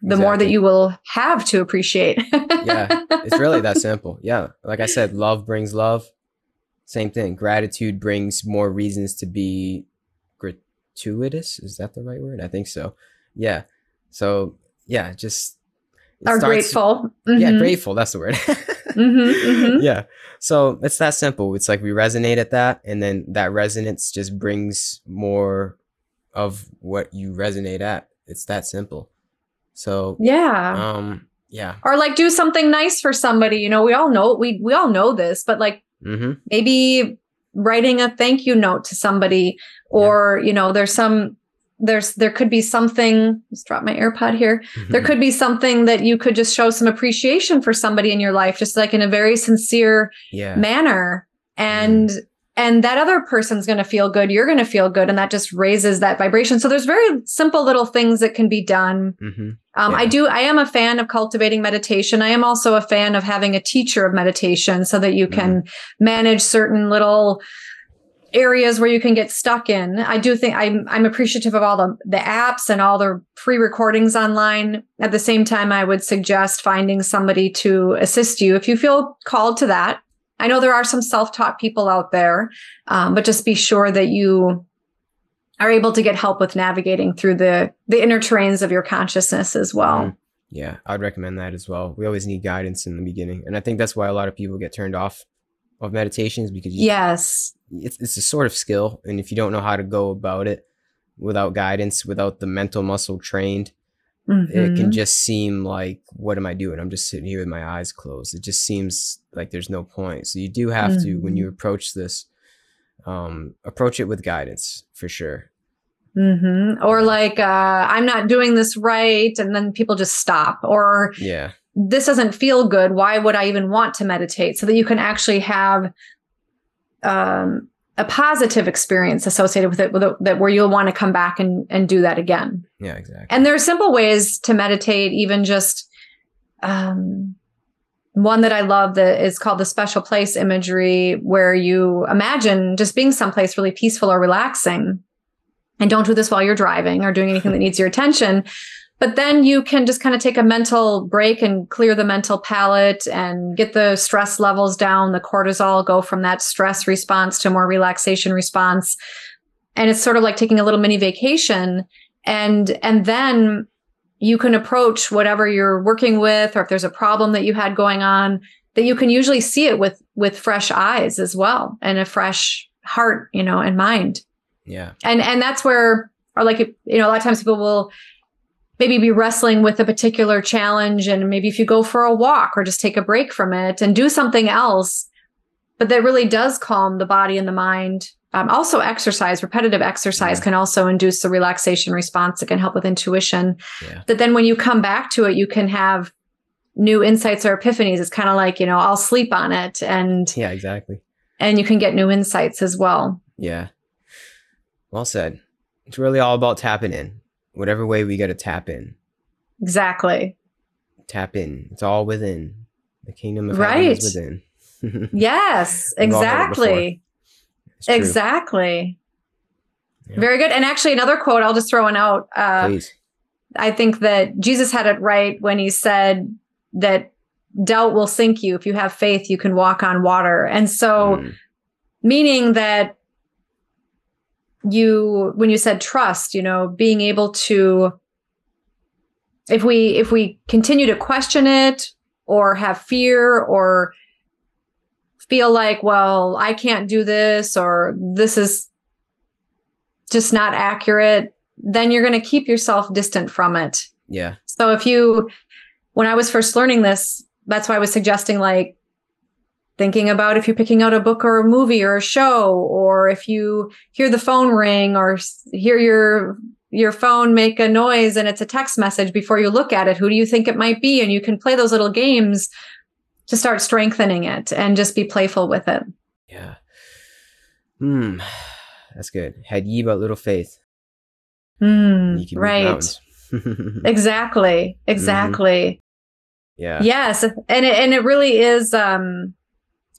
the exactly. more that you will have to appreciate. yeah, it's really that simple. Yeah, like I said, love brings love. Same thing. Gratitude brings more reasons to be gratuitous. Is that the right word? I think so. Yeah. So yeah, just are starts, grateful. Mm-hmm. Yeah, grateful. That's the word. Mm-hmm, mm-hmm. Yeah. So it's that simple. It's like we resonate at that, and then that resonance just brings more of what you resonate at. It's that simple. So Yeah. um yeah. or like do something nice for somebody. You know, we all know we we all know this, but like Mm-hmm. maybe writing a thank you note to somebody or you know there's some there's there could be something just drop my airpod here there could be something that you could just show some appreciation for somebody in your life just like in a very sincere yeah. manner and and that other person's going to feel good you're going to feel good and that just raises that vibration so there's very simple little things that can be done Mm-hmm. um, I do. I am a fan of cultivating meditation. I am also a fan of having a teacher of meditation so that you can manage certain little areas where you can get stuck in. I do think I'm I'm appreciative of all the the apps and all the free recordings online. At the same time, I would suggest finding somebody to assist you if you feel called to that. I know there are some self-taught people out there, um, but just be sure that you are able to get help with navigating through the the inner terrains of your consciousness as well. Mhm. Yeah, I'd recommend that as well. We always need guidance in the beginning, and I think that's why a lot of people get turned off of meditations because you, Yes. It's it's a sort of skill, and if you don't know how to go about it without guidance, without the mental muscle trained, it can Mhm. just seem like what am I doing? I'm just sitting here with my eyes closed. It just seems like there's no point. So you do have to when Mhm. you approach this, um, approach it with guidance for sure. Mhm. Or like, uh, I'm not doing this right. And then people just stop. Or Yeah, this doesn't feel good. Why would I even want to meditate? So that you can actually have um, a positive experience associated with it, with it that where you'll want to come back and, and do that again. yeah, exactly. And there are simple ways to meditate, even just um, one that I love that is called the special place imagery, where you imagine just being someplace really peaceful or relaxing. And don't do this while you're driving or doing anything that needs your attention. But then you can just kind of take a mental break and clear the mental palette and get the stress levels down, the cortisol, go from that stress response to more relaxation response. And it's sort of like taking a little mini vacation. And and then you can approach whatever you're working with or if there's a problem that you had going on that you can usually see it with with fresh eyes as well and a fresh heart you know and mind. Yeah, and and that's where or like you know a lot of times people will maybe be wrestling with a particular challenge and maybe if you go for a walk or just take a break from it and do something else but that really does calm the body and the mind um, also exercise repetitive exercise Yeah. can also induce the relaxation response it can help with intuition yeah, that then when you come back to it you can have new insights or epiphanies it's kind of like you know i'll sleep on it and yeah, exactly. and you can get new insights as well Yeah. Well said. It's really all about tapping in. Whatever way we got to tap in. exactly Tap in. It's all within. The kingdom of heaven Right. is within. yes We've all heard it before. exactly exactly Yeah. very good and actually another quote i'll just throw one out uh, Please. i think that jesus had it right when he said that doubt will sink you if you have faith you can walk on water and so Mm, meaning that you when you said trust you know being able to if we if we continue to question it or have fear or feel like well i can't do this or this is just not accurate then you're going to keep yourself distant from it yeah. so if you, when I was first learning this, that's why I was suggesting like thinking about if you're picking out a book or a movie or a show, or if you hear the phone ring or hear your your phone make a noise and it's a text message before you look at it, who do you think it might be? And you can play those little games to start strengthening it and just be playful with it. Yeah. Hmm. That's good. Had ye but little faith, Mm, move right. Exactly. Exactly. yeah. Yes, and it, and it really is. Um,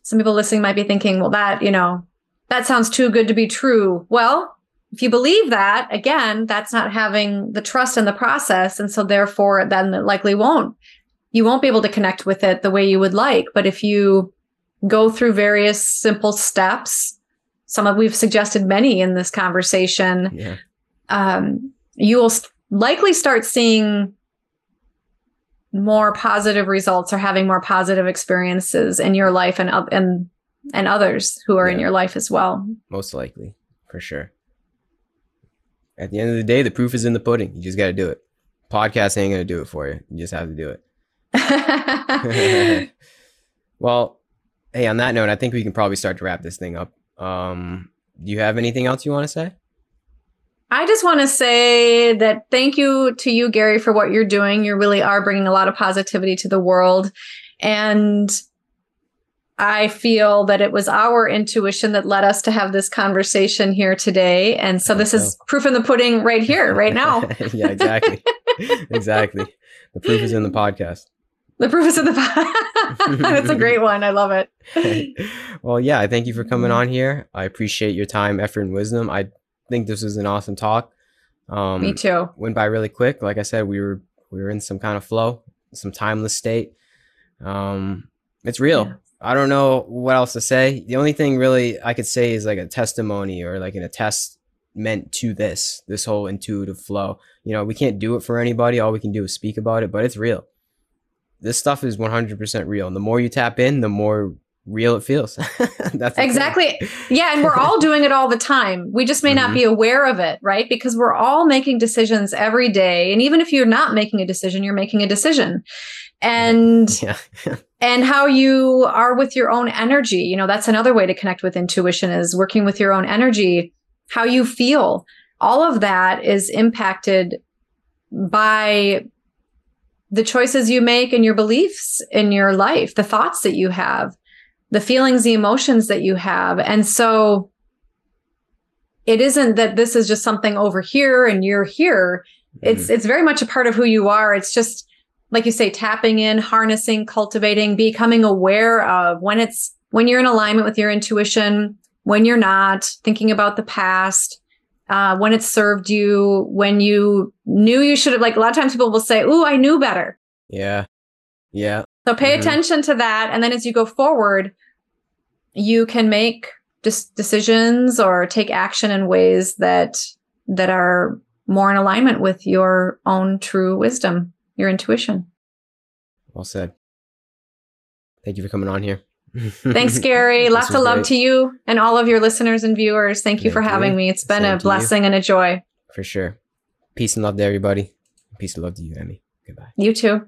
some people listening might be thinking, "Well, that you know, that sounds too good to be true." Well, if you believe that, again, that's not having the trust in the process, and so therefore, then it likely won't. You won't be able to connect with it the way you would like. But if you go through various simple steps, some of we've suggested many in this conversation, Yeah. um, you will st- likely start seeing more positive results or having more positive experiences in your life and and and others who are yeah. in your life as well. Most likely, for sure. At the end of the day, the proof is in the pudding. You just got to do it. Podcast ain't going to do it for you. You just have to do it. well, hey, on that note, I think we can probably start to wrap this thing up. Um, do you have anything else you want to say? I just want to say that thank you to you, Gary, for what you're doing. You really are bringing a lot of positivity to the world. And I feel that it was our intuition that led us to have this conversation here today. And so this is proof in the pudding right here, right now. yeah, exactly. exactly. The proof is in the podcast. The proof is in the podcast. That's a great one. I love it. well, yeah, I thank you for coming mm-hmm. on here. I appreciate your time, effort, and wisdom. I think this was an awesome talk. Um, Me too. Went by really quick. Like I said, we were we were in some kind of flow, some timeless state. Um, it's real. Yeah. I don't know what else to say. The only thing really I could say is like a testimony or like an attestment to this, this whole intuitive flow. You know, we can't do it for anybody. All we can do is speak about it, but it's real. This stuff is 100% real. And the more you tap in, the more real it feels. That's exactly. yeah. And we're all doing it all the time. We just may mm-hmm. not be aware of it, right? Because we're all making decisions every day. And even if you're not making a decision, you're making a decision. And yeah. and how you are with your own energy. You know, that's another way to connect with intuition is working with your own energy, how you feel. All of that is impacted by the choices you make and your beliefs in your life, the thoughts that you have the feelings, the emotions that you have. And so it isn't that this is just something over here and you're here. It's mm-hmm. it's very much a part of who you are. It's just like you say, tapping in, harnessing, cultivating, becoming aware of when it's when you're in alignment with your intuition, when you're not, thinking about the past, uh, when it served you, when you knew you should have. Like a lot of times, people will say, "Ooh, I knew better." Yeah, yeah. So pay mm-hmm. attention to that. And then as you go forward, you can make just decisions or take action in ways that that are more in alignment with your own true wisdom, your intuition. Well said. Thank you for coming on here. Thanks, Gary. Lots of love to you and all of your listeners and viewers. Thank you Thank for having you. me. It's been Same a blessing and a joy. For sure. Peace and love to everybody. Peace and love to you, Emmy. Goodbye. You too.